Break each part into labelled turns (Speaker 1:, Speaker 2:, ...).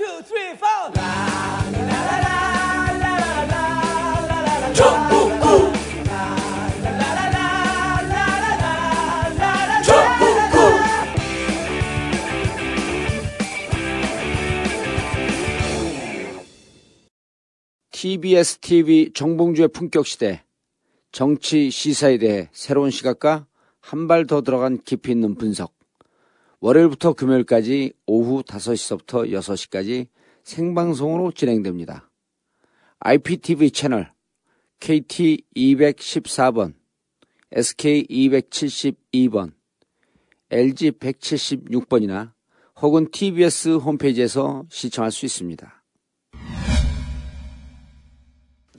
Speaker 1: two, three, four.
Speaker 2: TBS TV 정봉주의 품격 시대 정치 시사에 대해 새로운 시각과 한 발 더 들어간 깊이 있는 분석. 월요일부터 금요일까지 오후 5시서부터 6시까지 생방송으로 진행됩니다. IPTV 채널 KT 214번, SK 272번, LG 176번이나 혹은 TBS 홈페이지에서 시청할 수 있습니다.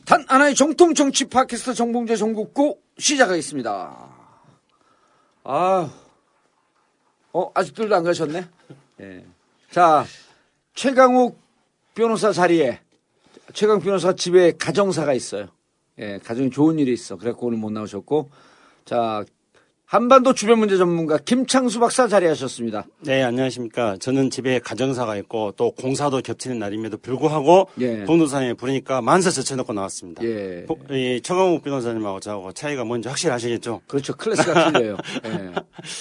Speaker 2: 단 하나의 정통 정치 팟캐스트 정봉재 정국구 시작하겠습니다. 아, 어 아직들도 안 가셨네. 예. 자 최강욱 변호사 자리에 최강 변호사 집에 가정사가 있어요. 예, 가정에 좋은 일이 있어. 그래갖고 오늘 못 나오셨고, 자 한반도 주변 문제 전문가 김창수 박사 자리하셨습니다.
Speaker 3: 네, 안녕하십니까. 저는 집에 가정사가 있고 또 공사도 겹치는 날임에도 불구하고
Speaker 2: 예.
Speaker 3: 봉도사에 부르니까 만사 제쳐놓고 나왔습니다.
Speaker 2: 예.
Speaker 3: 보- 이 청강욱 변호사님하고 저하고 차이가 뭔지 확실히 아시겠죠?
Speaker 2: 그렇죠. 클래스가 틀려요. 예.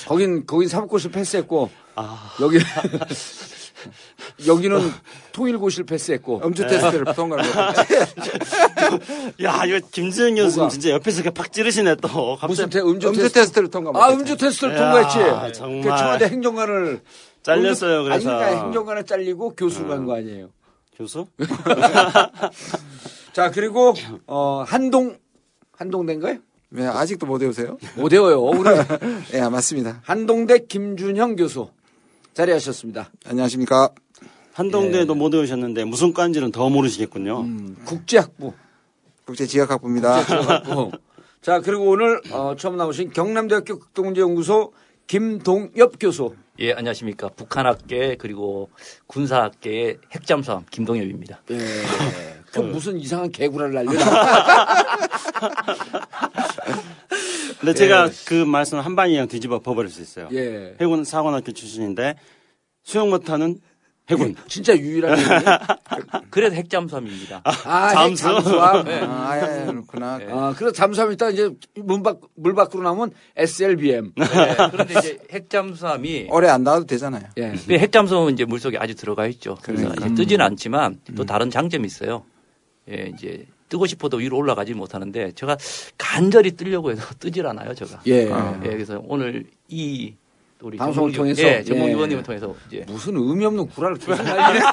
Speaker 2: 거긴, 거긴 사법고시를 패스했고,
Speaker 3: 아.
Speaker 2: 여기, 여기는 통일고시를 패스했고.
Speaker 4: 음주 테스트를 통과한 거.
Speaker 3: 야, 이거 김지영 교수님? 진짜 옆에서 이렇게 팍 찌르시네 또. 갑자기
Speaker 2: 무슨 테, 음주,
Speaker 4: 음주
Speaker 2: 테스트.
Speaker 4: 테스트를 통과
Speaker 2: 아. 음주 테스트를
Speaker 3: 야,
Speaker 2: 통과했지.
Speaker 3: 정말.
Speaker 2: 그 청와대 행정관을.
Speaker 3: 잘렸어요,
Speaker 2: 음주-
Speaker 3: 그래서.
Speaker 2: 아니, 그러니까 행정관을 잘리고 교수 간거 아니에요.
Speaker 3: 교수?
Speaker 2: 자, 그리고, 어, 한동, 한동 된 거예요?
Speaker 4: 네, 아직도 못 외우세요?
Speaker 2: 못 외워요. 우리
Speaker 4: 네, 맞습니다.
Speaker 2: 한동대 김준형 교수 자리하셨습니다.
Speaker 4: 안녕하십니까.
Speaker 3: 한동대도 못 외우셨는데 무슨 과인지는 더 모르시겠군요.
Speaker 2: 음, 국제학부.
Speaker 4: 국제지각학부입니다.
Speaker 2: 들어갔고. 자, 그리고 오늘 어, 처음 나오신 경남대학교 극동문제연구소 김동엽 교수.
Speaker 5: 예, 안녕하십니까. 북한학계 그리고 군사학계의 핵잠수함 김동엽입니다.
Speaker 2: 예. 그 무슨 이상한 개구라를 날려.
Speaker 3: 근데 제가 그 말씀 한 방이랑 뒤집어 버버릴 수 있어요.
Speaker 2: 예.
Speaker 3: 해군 사관학교 출신인데 수영 못하는 해군.
Speaker 2: 진짜 유일한.
Speaker 5: 그래서 핵잠수함입니다.
Speaker 2: 아,
Speaker 3: 잠수?
Speaker 2: 핵 잠수함.
Speaker 5: 네.
Speaker 4: 아, 예, 그렇구나.
Speaker 2: 아, 그래서 잠수함 있다 이제 문 밖, 물 밖으로 나오면 SLBM.
Speaker 5: 네, 그런데 이제 핵잠수함이
Speaker 4: 오래 안 나와도 되잖아요.
Speaker 2: 예.
Speaker 5: 핵잠수함은 이제 물속에 아주 들어가 있죠. 그래서
Speaker 4: 그러니까.
Speaker 5: 이제 뜨지는 않지만 또 다른 장점이 있어요. 예, 이제 뜨고 싶어도 위로 올라가지 못하는데 제가 간절히 뜨려고 해서 뜨질 않아요, 제가.
Speaker 2: 예.
Speaker 5: 예, 그래서 오늘 이 우리
Speaker 2: 방송을
Speaker 5: 정봉주-
Speaker 2: 통해서?
Speaker 5: 예, 정봉
Speaker 2: 예.
Speaker 5: 의원님을 통해서 이제
Speaker 2: 무슨 의미 없는 구라를 계속 날리네.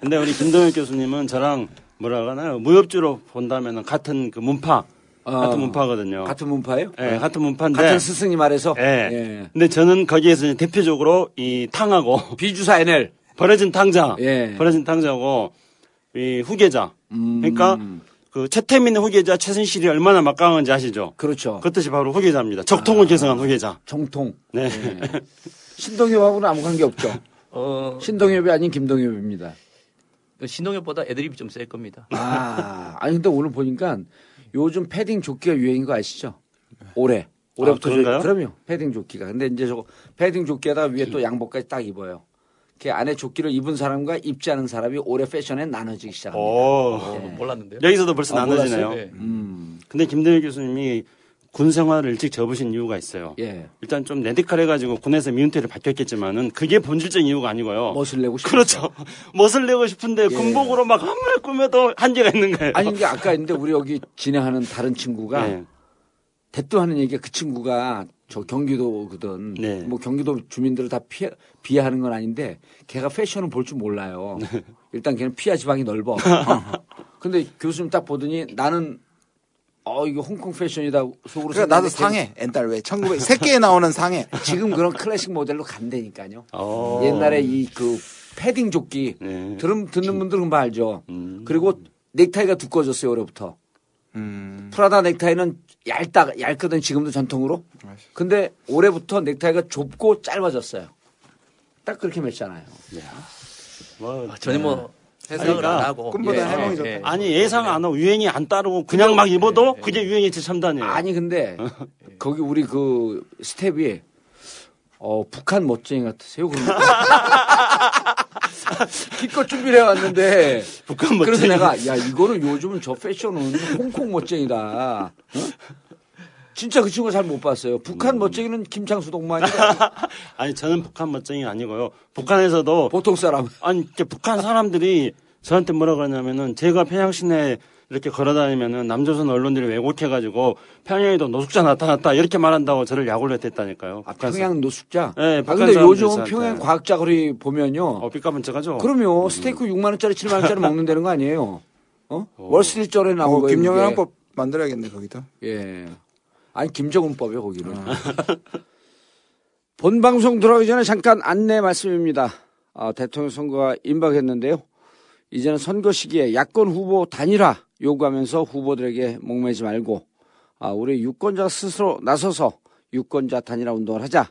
Speaker 3: 근데 우리 김동엽 교수님은 저랑 뭐라 하나요? 무협주로 본다면 같은 그 문파.
Speaker 2: 어.
Speaker 3: 같은 문파거든요.
Speaker 2: 같은 문파예요?
Speaker 3: 예, 같은 문파인데.
Speaker 2: 같은 스승님 아래서.
Speaker 3: 예.
Speaker 2: 예.
Speaker 3: 근데 저는 거기에서 대표적으로 이 탕하고
Speaker 2: 비주사 NL.
Speaker 3: 버려진 탕자.
Speaker 2: 예.
Speaker 3: 버려진 탕자고 이 후계자.
Speaker 2: 음.
Speaker 3: 그러니까 그 최태민의 후계자 최순실이 얼마나 막강한지 아시죠?
Speaker 2: 그렇죠.
Speaker 3: 그 뜻이 바로 후계자입니다. 적통을 계승한 후계자.
Speaker 2: 정통.
Speaker 3: 네.
Speaker 2: 신동엽하고는 아무 관계 없죠.
Speaker 5: 어,
Speaker 2: 신동엽이 아닌 김동엽입니다.
Speaker 5: 신동엽보다 애드립이 좀 셀 겁니다.
Speaker 2: 아, 아니 근데 오늘 보니까 요즘 패딩 조끼가 유행인 거 아시죠? 올해. 올해부터
Speaker 3: 아, 그런가요?
Speaker 2: 저- 그럼요. 패딩 조끼가. 근데 이제 저거 패딩 조끼에다가 위에 또 양복까지 딱 입어요. 그 안에 조끼를 입은 사람과 입지 않은 사람이 올해 패션에 나눠지기 시작합니다.
Speaker 3: 오.
Speaker 5: 어, 몰랐는데요.
Speaker 3: 여기서도 벌써
Speaker 2: 아,
Speaker 3: 나눠지네요.
Speaker 5: 네.
Speaker 2: 음,
Speaker 3: 근데 김동엽 교수님이 군 생활을 일찍 접으신 이유가 있어요.
Speaker 2: 예.
Speaker 3: 일단 좀 radical해가지고 군에서 미운털 박혔겠지만은 그게 본질적인 이유가 아니고요.
Speaker 2: 멋을 내고 싶어.
Speaker 3: 그렇죠. 멋을 내고 싶은데 군복으로 막 아무리 꾸며도 한계가 있는 거예요.
Speaker 2: 예. 아니 이게 아까 있는데 우리 여기 진행하는 다른 친구가
Speaker 3: 네.
Speaker 2: 대뜸 하는 얘기가 그 친구가 저 경기도거든.
Speaker 3: 네.
Speaker 2: 뭐 경기도 주민들을 다 피해, 비하하는 건 아닌데 걔가 패션을 볼 줄 몰라요.
Speaker 3: 네.
Speaker 2: 일단 걔는 피하 지방이 넓어. 근데 교수님 딱 보더니 나는 어 이거 홍콩 패션이다 속으로
Speaker 4: 그러니까 나도 상해. 옛날 왜 1900, 새끼에 나오는 상해.
Speaker 2: 지금 그런 클래식 모델로 간다니까요.
Speaker 3: 어.
Speaker 2: 옛날에 이 그 패딩 조끼
Speaker 3: 네.
Speaker 2: 들은 듣는 분들은 금방 알죠.
Speaker 3: 음.
Speaker 2: 그리고 넥타이가 두꺼워졌어요 올해부터.
Speaker 4: 음.
Speaker 2: 프라다 넥타이는 얇다 얇거든 지금도 전통으로. 근데 올해부터 넥타이가 좁고 짧아졌어요. 딱 그렇게 맸잖아요.
Speaker 3: 뭐,
Speaker 5: 전혀 뭐 생각을
Speaker 3: 그러니까
Speaker 5: 안 하고
Speaker 4: 꿈보다
Speaker 5: 예,
Speaker 4: 해몽이
Speaker 5: 예,
Speaker 4: 좋다.
Speaker 5: 예.
Speaker 3: 아니 예상 안 하고 유행이 안 따르고 그냥 막 입어도 그게 유행의 제 첨단이에요.
Speaker 2: 아니 근데 거기 우리 그 스텝이 어, 북한 멋쟁이 같으세요, 그러면. 기껏 준비를 해왔는데.
Speaker 3: 북한
Speaker 2: 그래서
Speaker 3: 멋쟁이.
Speaker 2: 내가, 야, 이거는 요즘은 저 패션은 홍콩 멋쟁이다. 어? 진짜 그 친구 잘 못 봤어요.
Speaker 3: 음.
Speaker 2: 북한 멋쟁이는 김창수 동만이다.
Speaker 3: 아니 저는 북한 멋쟁이 아니고요. 북한에서도
Speaker 2: 보통 사람.
Speaker 3: 아니 북한 사람들이 저한테 뭐라 그러냐면은 제가 평양 시내 이렇게 걸어다니면은 남조선 언론들이 왜곡해가지고 평양에도 노숙자 나타났다 이렇게 말한다고 저를 약올려 댔다니까요.
Speaker 2: 아, 평양 노숙자?
Speaker 3: 네,
Speaker 2: 아, 근데 요즘. 평양 과학자 거리 보면요.
Speaker 3: 어 삐까번쩍하죠.
Speaker 2: 그럼요. 스테이크 6만 원짜리, 7만 원짜리 먹는다는 거 아니에요? 어? 월스트리트절에 나온
Speaker 4: 어,
Speaker 2: 거예요.
Speaker 4: 김영현
Speaker 2: 그게.
Speaker 4: 한법 만들어야겠네 거기다.
Speaker 2: 예. 아니 김정은법이요 거기는. 본 방송 들어가기 전에 잠깐 안내 말씀입니다. 아, 대통령 선거가 임박했는데요. 이제는 선거 시기에 야권 후보 단일화 요구하면서 후보들에게 목매지 말고 아, 우리 유권자 스스로 나서서 유권자 단일화 운동을 하자.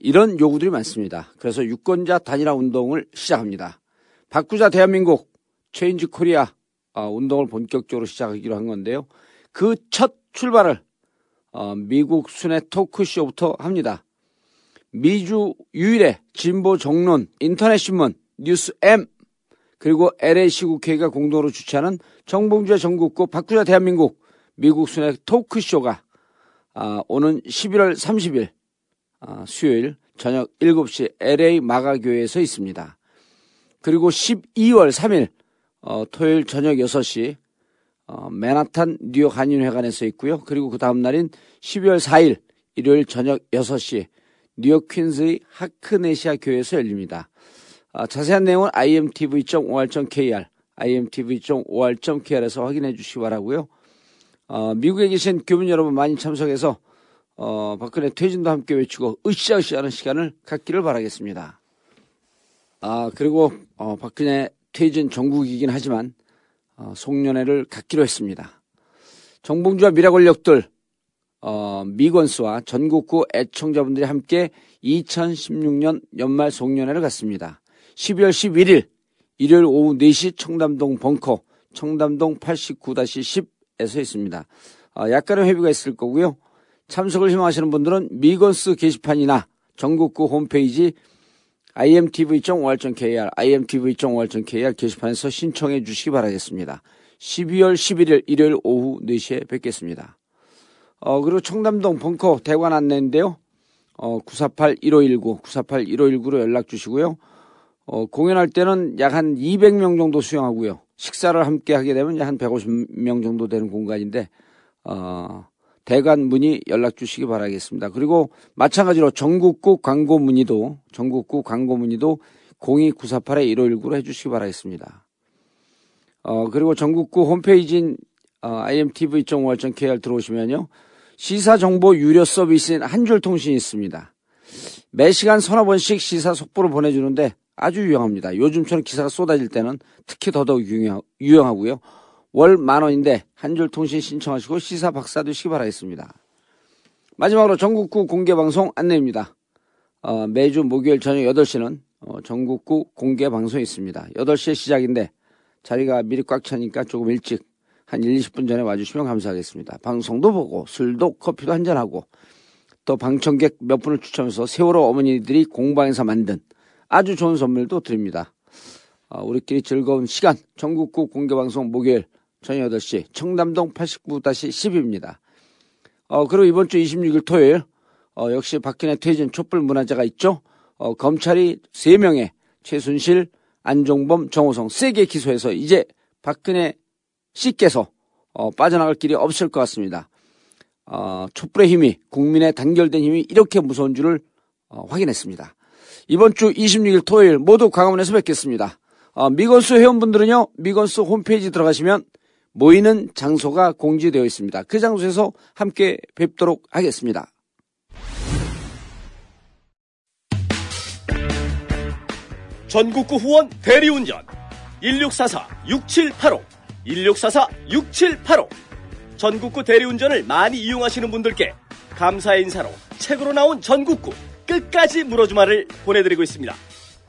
Speaker 2: 이런 요구들이 많습니다. 그래서 유권자 단일화 운동을 시작합니다. 바꾸자 대한민국 Change Korea 아, 운동을 본격적으로 시작하기로 한 건데요. 그 첫 출발을 어, 미국 순회 토크쇼부터 합니다. 미주 유일의 진보 정론 인터넷 신문 뉴스 M 그리고 LA 시국회의가 공동으로 주최하는 정봉주의 전국구 바꾸자 대한민국 미국 순회 토크쇼가 아, 오는 11월 30일 아, 수요일 저녁 7시 LA 마가교회에서 있습니다. 그리고 12월 3일 어, 토요일 저녁 6시 어, 맨하탄 뉴욕 한인회관에서 있고요. 그리고 그 다음 날인 12월 4일 일요일 저녁 6시 뉴욕 퀸즈의 하크네시아 교회에서 열립니다. 아, 자세한 내용은 imtv.or.kr, imtv.or.kr에서 확인해 주시기 바라고요. 어, 미국에 계신 교민 여러분 많이 참석해서 어, 박근혜 퇴진도 함께 외치고 으쌰으쌰 하는 시간을 갖기를 바라겠습니다. 아 그리고 어, 박근혜 퇴진 전국이긴 하지만 어, 송년회를 갖기로 했습니다. 정봉주와 미라 권력들 어, 미건스와 전국구 애청자분들이 함께 2016년 연말 송년회를 갖습니다. 12월 11일 일요일 오후 4시 청담동 벙커 청담동 89-10에서 있습니다. 어, 약간의 회비가 있을 거고요. 참석을 희망하시는 분들은 미건스 게시판이나 전국구 홈페이지 imtv.or.kr, imtv.or.kr 게시판에서 신청해 주시기 바라겠습니다. 12월 11일 일요일 오후 4시에 뵙겠습니다. 어, 그리고 청담동 벙커 대관 안내인데요. 어, 948-1519, 948-1519로 연락 주시고요. 어, 공연할 때는 약 한 200명 정도 수용하고요. 식사를 함께 하게 되면 약 한 150명 정도 되는 공간인데, 어, 대관 문의 연락 주시기 바라겠습니다. 그리고 마찬가지로 전국구 광고 문의도, 전국구 광고 문의도 02948-1519로 해주시기 바라겠습니다. 어, 그리고 전국구 홈페이지인 어, imtv.or.kr 들어오시면요. 시사 정보 유료 서비스인 한줄 통신이 있습니다. 매 시간 서너 번씩 시사 속보를 보내주는데 아주 유용합니다. 요즘처럼 기사가 쏟아질 때는 특히 더더욱 유용, 유용하고요. 월 만 원인데 한 줄 통신 신청하시고 시사 박사 되시기 바라겠습니다. 마지막으로 전국구 공개방송 안내입니다. 어, 매주 목요일 저녁 8시는 어, 전국구 공개방송이 있습니다. 8시에 시작인데 자리가 미리 꽉 차니까 조금 일찍 한 1, 20분 전에 와주시면 감사하겠습니다. 방송도 보고 술도 커피도 한잔하고 또 방청객 몇 분을 추첨해서 세월호 어머니들이 공방에서 만든 아주 좋은 선물도 드립니다. 어, 우리끼리 즐거운 시간 전국구 공개방송 목요일 저녁 8시 청담동 89-10입니다. 어, 그리고 이번 주 26일 토요일 어, 역시 박근혜 퇴진 촛불 문화제가 있죠. 어, 검찰이 3명의 최순실, 안종범, 정호성 세게 기소해서 이제 박근혜 씨께서 어, 빠져나갈 길이 없을 것 같습니다. 어, 촛불의 힘이 국민의 단결된 힘이 이렇게 무서운 줄을 어, 확인했습니다. 이번 주 26일 토요일 모두 광화문에서 뵙겠습니다. 어, 미건수 회원분들은요 미건수 홈페이지 들어가시면 모이는 장소가 공지되어 있습니다. 그 장소에서 함께 뵙도록 하겠습니다.
Speaker 1: 전국구 후원 대리운전 1644-6785 1644-6785 전국구 대리운전을 많이 이용하시는 분들께 감사의 인사로 책으로 나온 전국구 끝까지 물어주마를 보내드리고 있습니다.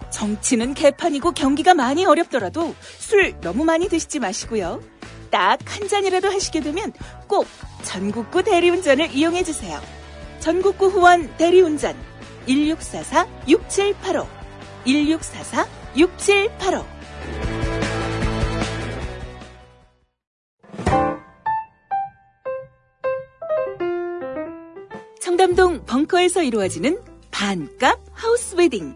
Speaker 6: 정치는 개판이고 경기가 많이 어렵더라도 술 너무 많이 드시지 마시고요. 딱 한 잔이라도 하시게 되면 꼭 전국구 대리운전을 이용해 주세요. 전국구 후원 대리운전 1644-6785 1644-6785 청담동 벙커에서 이루어지는 반값 하우스 웨딩.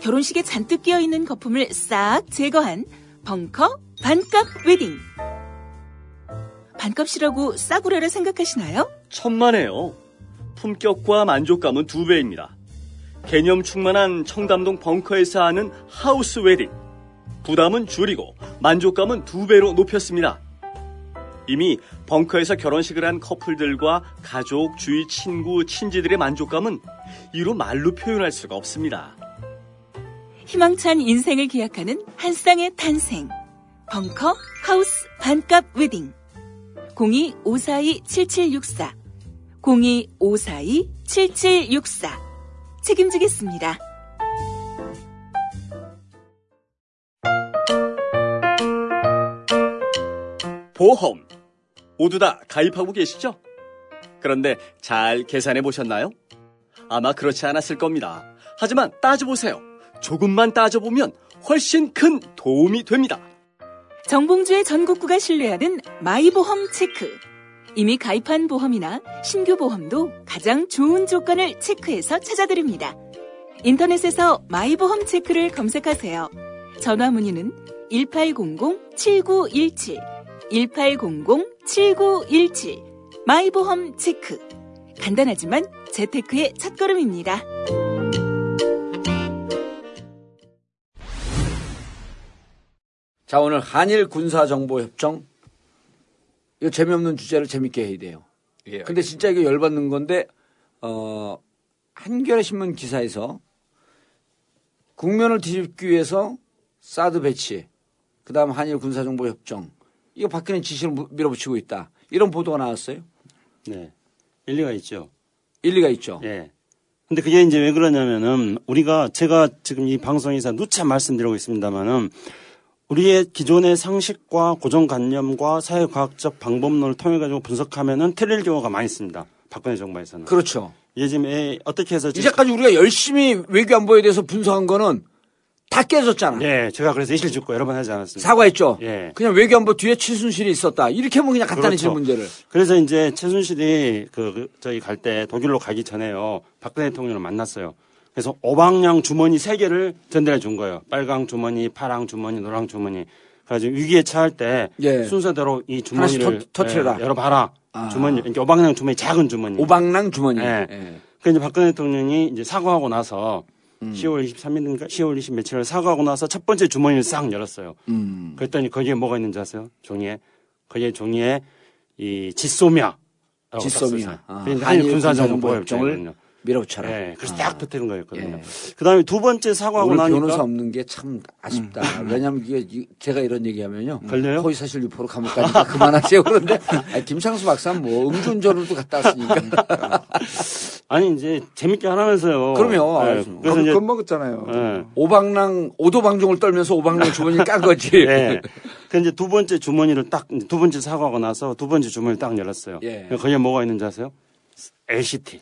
Speaker 6: 결혼식에 잔뜩 끼어 있는 거품을 싹 제거한 벙커 반값 웨딩. 반값이라고 싸구려라 생각하시나요?
Speaker 1: 천만에요. 품격과 만족감은 두 배입니다. 개념 충만한 청담동 벙커에서 하는 하우스 웨딩. 부담은 줄이고 만족감은 두 배로 높였습니다. 이미 벙커에서 결혼식을 한 커플들과 가족, 주위 친구, 친지들의 만족감은 이루 말로 표현할 수가 없습니다.
Speaker 6: 희망찬 인생을 기약하는 한 쌍의 탄생. 벙커 하우스 반값 웨딩. 02-542-7764. 02-542-7764. 책임지겠습니다.
Speaker 1: 보험. 모두 다 가입하고 계시죠? 그런데 잘 계산해 보셨나요? 아마 그렇지 않았을 겁니다. 하지만 따져보세요. 조금만 따져보면 훨씬 큰 도움이 됩니다.
Speaker 6: 정봉주의 전국구가 신뢰하는 마이보험 체크. 이미 가입한 보험이나 신규 보험도 가장 좋은 조건을 체크해서 찾아드립니다. 인터넷에서 마이보험 체크를 검색하세요. 전화 문의는 1800-7917, 1800-7917, 마이보험 체크. 간단하지만 재테크의 첫걸음입니다.
Speaker 2: 자, 오늘 한일 군사 정보 협정. 이거 재미없는 주제를 재밌게 해야 돼요.
Speaker 5: 예.
Speaker 2: 근데 진짜 이거 열받는 건데, 어, 한겨레 신문 기사에서 국면을 뒤집기 위해서 사드 배치, 그 다음 한일 군사정보 협정, 이거 박근혜 지시를 무- 밀어붙이고 있다. 이런 보도가 나왔어요.
Speaker 3: 네. 일리가 있죠.
Speaker 2: 일리가 있죠.
Speaker 3: 예. 근데 그게 이제 왜 그러냐면은 우리가 제가 지금 이 방송에서 누차 말씀드리고 있습니다만은 우리의 기존의 상식과 고정관념과 사회과학적 방법론을 통해 가지고 분석하면은 틀릴 경우가 많이 있습니다. 박근혜 정부에서는.
Speaker 2: 그렇죠.
Speaker 3: 이게 지금 애- 어떻게 해서 지금
Speaker 2: 이제까지 우리가 열심히 외교 안보에 대해서 분석한 거는 다 깨졌잖아.
Speaker 3: 예, 제가 그래서 이실 죽고 여러 번 하지 않았습니까?
Speaker 2: 사과했죠.
Speaker 3: 예.
Speaker 2: 그냥 외교 안보 뒤에 최순실이 있었다. 이렇게 하면 그냥 간단해질
Speaker 3: 그렇죠.
Speaker 2: 문제를.
Speaker 3: 그래서 이제 최순실이 그, 그 저기 갈때 독일로 가기 전에요. 박근혜 대통령을 만났어요. 그래서 오방향 주머니 세 개를 전달해 준 거예요. 빨강 주머니, 파랑 주머니, 노랑 주머니. 그래가지고 위기에 처할 때
Speaker 2: 예.
Speaker 3: 순서대로 이 주머니를
Speaker 2: 터- 터트려라.
Speaker 3: 예, 열어봐라.
Speaker 2: 아.
Speaker 3: 주머니, 이렇게 오방향 주머니 작은 주머니.
Speaker 2: 오방랑 주머니.
Speaker 3: 예.
Speaker 2: 예.
Speaker 3: 그 이제 박근혜 대통령이 이제 사과하고 나서
Speaker 2: 음.
Speaker 3: 10월 23일인가 10월 20 며칠에 사과하고 나서 첫 번째 주머니를 싹 열었어요.
Speaker 2: 음.
Speaker 3: 그랬더니 거기에 뭐가 있는지 아세요? 종이에 거기에 종이에 이 짓소미아
Speaker 2: 지소미아. 아,
Speaker 3: 한일
Speaker 2: 한일
Speaker 3: 군사정보협정을
Speaker 2: 군사정보협정을 밀어붙여라.
Speaker 3: 예, 그래서 딱 터뜨린 거였거든요.
Speaker 2: 예.
Speaker 3: 그다음에 두 번째 사과하고 나니까
Speaker 2: 변호사 없는 게 참 아쉽다. 왜냐하면 이게 이- 제가 이런 얘기하면요.
Speaker 3: 걸려요?
Speaker 2: 허위사실 유포로 감옥 가니까 그만하세요. 그런데 아니, 김창수 박사는 뭐 음주운전으로도 갔다 왔으니까.
Speaker 3: 아니 이제 재밌게 하라면서요.
Speaker 2: 그럼요.
Speaker 3: 예,
Speaker 2: 알았습니다.
Speaker 3: 그래서 이제
Speaker 4: 겁먹었잖아요.
Speaker 3: 예.
Speaker 2: 오방랑 오도방종을 떨면서 오방랑 주머니를 깐 거지.
Speaker 3: 예. 그 이제 두 번째 주머니를 딱 두 번째 사과하고 나서 두 번째 주머니를 딱 열었어요.
Speaker 2: 예.
Speaker 3: 거기에 뭐가 있는지 아세요? LCT.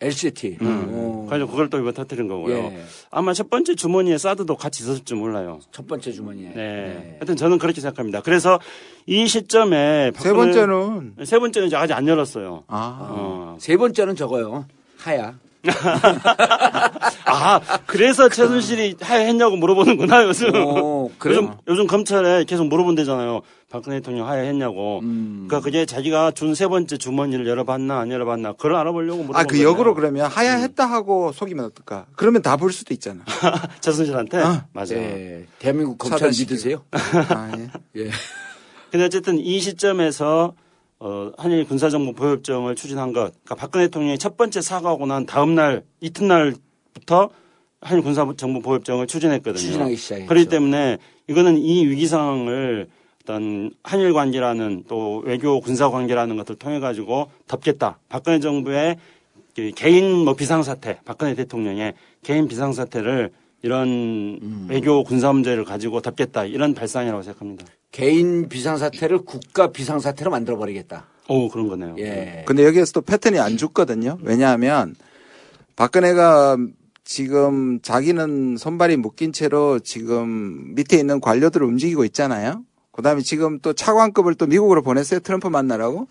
Speaker 2: LCT.
Speaker 3: 음.
Speaker 2: 어.
Speaker 3: 그래서 그걸 또 이번 터뜨린 거고요.
Speaker 2: 예.
Speaker 3: 아마 첫 번째 주머니에 사드도 같이 있었을 줄 몰라요.
Speaker 2: 첫 번째 주머니에.
Speaker 3: 네. 하여튼 저는 그렇게 생각합니다. 그래서 이 시점에
Speaker 4: 세 번째는
Speaker 3: 세 번째는 아직 안 열었어요.
Speaker 4: 아
Speaker 3: 어.
Speaker 2: 세 번째는 저거요. 하야.
Speaker 3: 아, 그래서 최순실이 하야 했냐고 물어보는구나, 요즘.
Speaker 2: 어, 그래요?
Speaker 3: 요즘, 요즘 검찰에 계속 물어본대잖아요. 박근혜 대통령 하야 했냐고.
Speaker 2: 음.
Speaker 3: 그러니까 그게 자기가 준 세 번째 주머니를 열어봤나, 안 열어봤나, 그걸 알아보려고 물어본
Speaker 4: 아, 그
Speaker 3: 거예요.
Speaker 4: 역으로 그러면 하야했다 하고 속이면 어떨까? 그러면 다 볼 수도 있잖아.
Speaker 3: 최순실한테?
Speaker 4: 아.
Speaker 3: 맞아.
Speaker 2: 예. 대한민국 검찰. 믿으세요?
Speaker 4: 아, 예.
Speaker 2: 예.
Speaker 3: 근데 어쨌든 이 시점에서 어, 한일 군사정보 보협정을 추진한 것, 그러니까 박근혜 대통령이 첫 번째 사과하고 난 다음 날 이튿날부터 한일 군사정보 보협정을 추진했거든요.
Speaker 2: 추진하기 시작했죠.
Speaker 3: 그렇기 때문에 이거는 이 위기 상황을 어떤 한일 관계라는 또 외교 군사 관계라는 것을 통해 가지고 덮겠다. 박근혜 정부의 그 개인 뭐 비상사태, 박근혜 대통령의 개인 비상사태를 이런
Speaker 2: 음.
Speaker 3: 외교 군사 문제를 가지고 덮겠다. 이런 발상이라고 생각합니다.
Speaker 2: 개인 비상사태를 국가 비상사태로 만들어버리겠다.
Speaker 3: 오, 그런 거네요.
Speaker 2: 예.
Speaker 4: 근데 여기에서 또 패턴이 안 죽거든요. 왜냐하면 박근혜가 지금 자기는 손발이 묶인 채로 지금 밑에 있는 관료들을 움직이고 있잖아요. 그 다음에 지금 또 차관급을 또 미국으로 보냈어요. 트럼프 만나라고.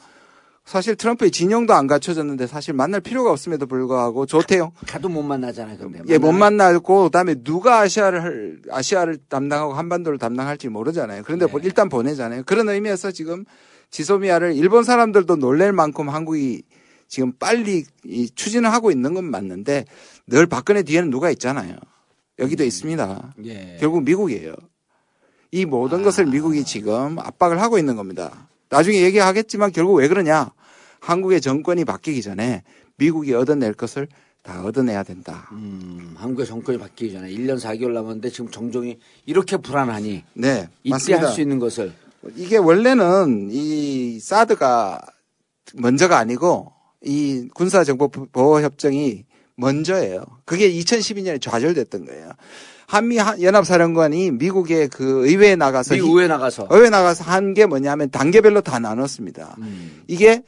Speaker 4: 사실 트럼프의 진영도 안 갖춰졌는데 사실 만날 필요가 없음에도 불구하고 조태용
Speaker 2: 가도 못 만나잖아요. 근데
Speaker 4: 예, 못 만나고 그다음에 누가 아시아를 할- 아시아를 담당하고 한반도를 담당할지 모르잖아요. 그런데
Speaker 2: 네.
Speaker 4: 뭐 일단 보내잖아요. 그런 의미에서 지금 지소미아를 일본 사람들도 놀랄 만큼 한국이 지금 빨리 이 추진을 하고 있는 건 맞는데 늘 박근혜 뒤에는 누가 있잖아요. 여기도 있습니다.
Speaker 2: 예.
Speaker 4: 결국 미국이에요. 이 모든 것을 미국이 지금 압박을 하고 있는 겁니다. 나중에 얘기하겠지만 결국 왜 그러냐? 한국의 정권이 바뀌기 전에 미국이 얻어낼 것을 다 얻어내야 된다.
Speaker 2: 음, 한국의 정권이 바뀌기 전에 1년 4개월 남았는데 지금 정종이 이렇게 불안하니
Speaker 4: 네,
Speaker 2: 이때. 할 수 있는 것을
Speaker 4: 이게 원래는 이 사드가 먼저가 아니고 이 군사정보 보호협정이 먼저예요. 그게 2012년에 좌절됐던 거예요. 한미 하- 연합사령관이 미국의 그 의회에 나가서
Speaker 2: 미국 의회 나가서
Speaker 4: 의회 나가서 한 게 뭐냐면 단계별로 다 나눴습니다.
Speaker 2: 음.
Speaker 4: 이게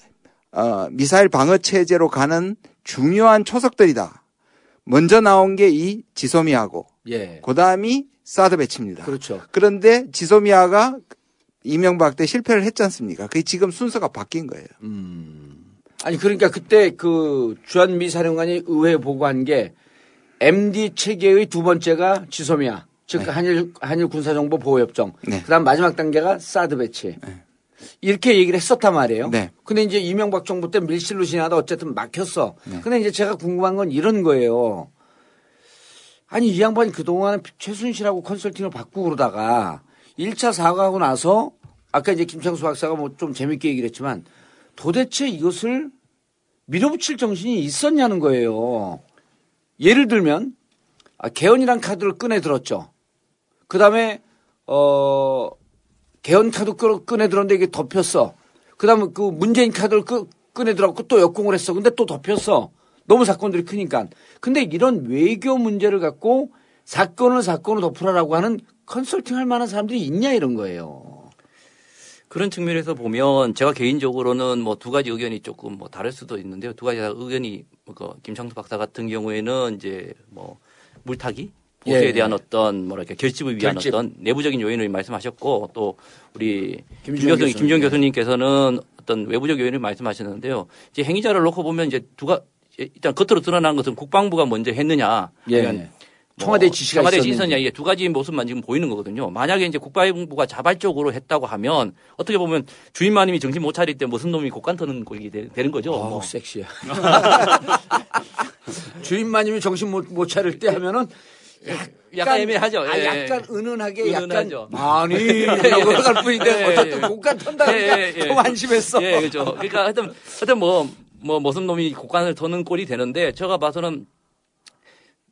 Speaker 4: 어, 미사일 방어 체제로 가는 중요한 초석들이다. 먼저 나온 게 이 지소미아고
Speaker 2: 예.
Speaker 4: 그다음이 사드 배치입니다.
Speaker 2: 그렇죠.
Speaker 4: 그런데 지소미아가 이명박 때 실패를 했지 않습니까? 그게 지금 순서가 바뀐 거예요.
Speaker 2: 아니 그러니까 그때 그 주한미 사령관이 의회에 보고한 게 MD 체계의 두 번째가 지소미아 즉 한일 한일 군사정보 보호협정.
Speaker 4: 네.
Speaker 2: 그다음 마지막 단계가 사드 배치. 이렇게 얘기를 했었단 말이에요.
Speaker 4: 네.
Speaker 2: 근데 이제 이명박 정부 때 밀실로 지나다 어쨌든 막혔어.
Speaker 4: 네.
Speaker 2: 근데 이제 제가 궁금한 건 이런 거예요. 아니 이 양반이 그동안 최순실하고 컨설팅을 바꾸고 그러다가 1차 사과하고 나서 아까 이제 김창수 박사가 뭐 좀 재밌게 얘기를 했지만 도대체 이것을 밀어붙일 정신이 있었냐는 거예요. 예를 들면 아, 개헌이란 카드를 꺼내 들었죠. 그 다음에 어 개헌 카드 꺼- 꺼내 들었는데 이게 덮였어. 그 다음에 그 문재인 카드를 끄, 꺼내 들었고 또 역공을 했어. 근데 또 덮였어. 너무 사건들이 크니까. 근데 이런 외교 문제를 갖고 사건을 사건을 덮으라라고 하는 컨설팅 할 만한 사람들이 있냐 이런 거예요.
Speaker 5: 그런 측면에서 보면 제가 개인적으로는 뭐 두 가지 의견이 조금 뭐 다를 수도 있는데요. 두 가지 다 의견이 그 김창수 박사 같은 경우에는 이제 뭐 물타기 보수에
Speaker 2: 예.
Speaker 5: 대한 어떤 뭐랄까 결집을 위한
Speaker 2: 결집.
Speaker 5: 어떤 내부적인 요인을 말씀하셨고 또 우리 김
Speaker 2: 김주영
Speaker 5: 교수님,
Speaker 2: 교수님.
Speaker 5: 김정 교수님께서는 어떤 외부적 요인을 말씀하셨는데요. 이제 행위자를 놓고 보면 이제 두가 일단 겉으로 드러난 것은 국방부가 먼저 했느냐,
Speaker 2: 예. 청와대 지시가
Speaker 5: 청와대. 지시냐 이게 두 가지 모습만 지금 보이는 거거든요. 만약에 이제 국방부가 자발적으로 했다고 하면 어떻게 보면 주인마님이 정신 못 차릴 때 무슨 놈이 곡간 터는 꼴이 되- 되는 거죠.
Speaker 2: 어우,
Speaker 5: 뭐.
Speaker 2: 섹시해. 주인마님이 정신 못, 못 차릴 때 하면은
Speaker 5: 약간 애매하죠.
Speaker 2: 아,
Speaker 5: 예.
Speaker 2: 약간 은은하게
Speaker 5: 은은하죠.
Speaker 2: 약간 많이 이러고 갈 뿐인데
Speaker 5: 예,
Speaker 2: 어쨌든
Speaker 5: 예.
Speaker 2: 곡간
Speaker 5: 예, 예, 예.
Speaker 2: 좀 안심했어.
Speaker 5: 예, 그렇죠. 그러니까 하여튼, 하여튼 뭐, 뭐, 무슨 놈이 곡간을 터는 꼴이 되는데, 제가 봐서는,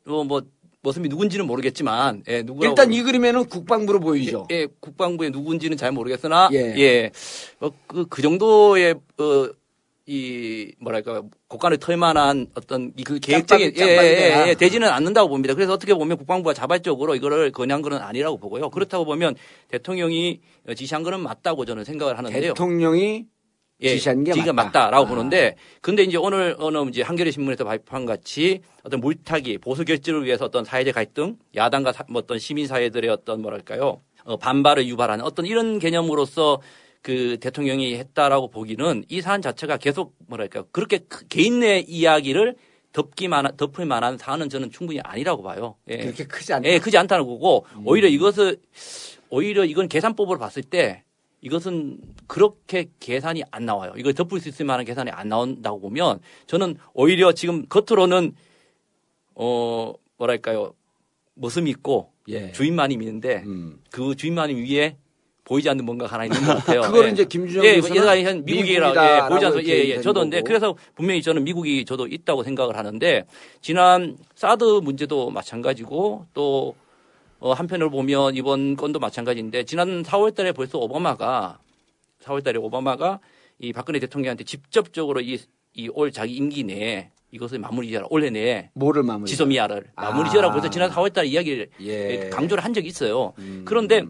Speaker 5: 뭐, 뭐, 무슨이 누군지는 모르겠지만, 예, 누구라고.
Speaker 2: 일단 이 그림에는 국방부로 보이죠.
Speaker 5: 예, 국방부의 누군지는 잘 모르겠으나,
Speaker 2: 예.
Speaker 5: 예, 어, 그, 그 정도의, 어, 이, 뭐랄까, 국간을 털 만한 어떤 이그 계획적인, 예, 예? 예, 예, 되지는 않는다고 봅니다. 그래서 어떻게 보면 국방부가 자발적으로 이거를 건의한 거는 아니라고 보고요. 그렇다고 보면 대통령이 지시한 거는 맞다고 저는 생각을 하는데요.
Speaker 2: 대통령이 지시한 게 맞다.
Speaker 5: 맞다라고
Speaker 2: 아.
Speaker 5: 보는데 근데 이제 오늘 어느 이제 한겨레 신문에서 발표한 같이 어떤 물타기 보수 결집을 위해서 어떤 사회적 갈등 야당과 사- 뭐 어떤 시민 사회들의 어떤 뭐랄까요 어, 반발을 유발하는 어떤 이런 개념으로서 그 대통령이 했다라고 보기는 이 사안 자체가 계속 뭐랄까 그렇게 크- 개인 내 이야기를 덮기만 덮을 만한 사안은 저는 충분히 아니라고 봐요. 예.
Speaker 2: 그렇게 크지 않다.
Speaker 5: 예, 크지 않다는 거고 오히려 이것을 오히려 이건 계산법으로 봤을 때 이것은 그렇게 계산이 안 나와요. 이걸 덮을 수 있을 만한 계산이 안 나온다고 보면 저는 오히려 지금 겉으로는 어 뭐랄까요 모습이 있고
Speaker 2: 예.
Speaker 5: 주인만이 있는데
Speaker 2: 음.
Speaker 5: 그 주인만이 위에 보이지 않는 뭔가 하나 있는 것 같아요.
Speaker 2: 그거를
Speaker 5: 예.
Speaker 2: 이제 김준영
Speaker 5: 예, 예전에 한 미국이라고 예, 보이지 않아서 예, 예. 저도 근데. 그래서 분명히 저는 미국이 저도 있다고 생각을 하는데 지난 사드 문제도 마찬가지고 또 어, 한편으로 보면 이번 건도 마찬가지인데 지난 4월 달에 벌써 오바마가 4월 달에 오바마가 이 박근혜 대통령한테 직접적으로 이, 이 올 자기 임기 내에 이것을 마무리 지어라. 올해 내에
Speaker 2: 뭐를 마무리?
Speaker 5: 지소미아를 마무리
Speaker 2: 아.
Speaker 5: 지어라. 벌써 지난 4월 달에 이야기를
Speaker 2: 예.
Speaker 5: 강조를 한 적이 있어요.
Speaker 2: 음.
Speaker 5: 그런데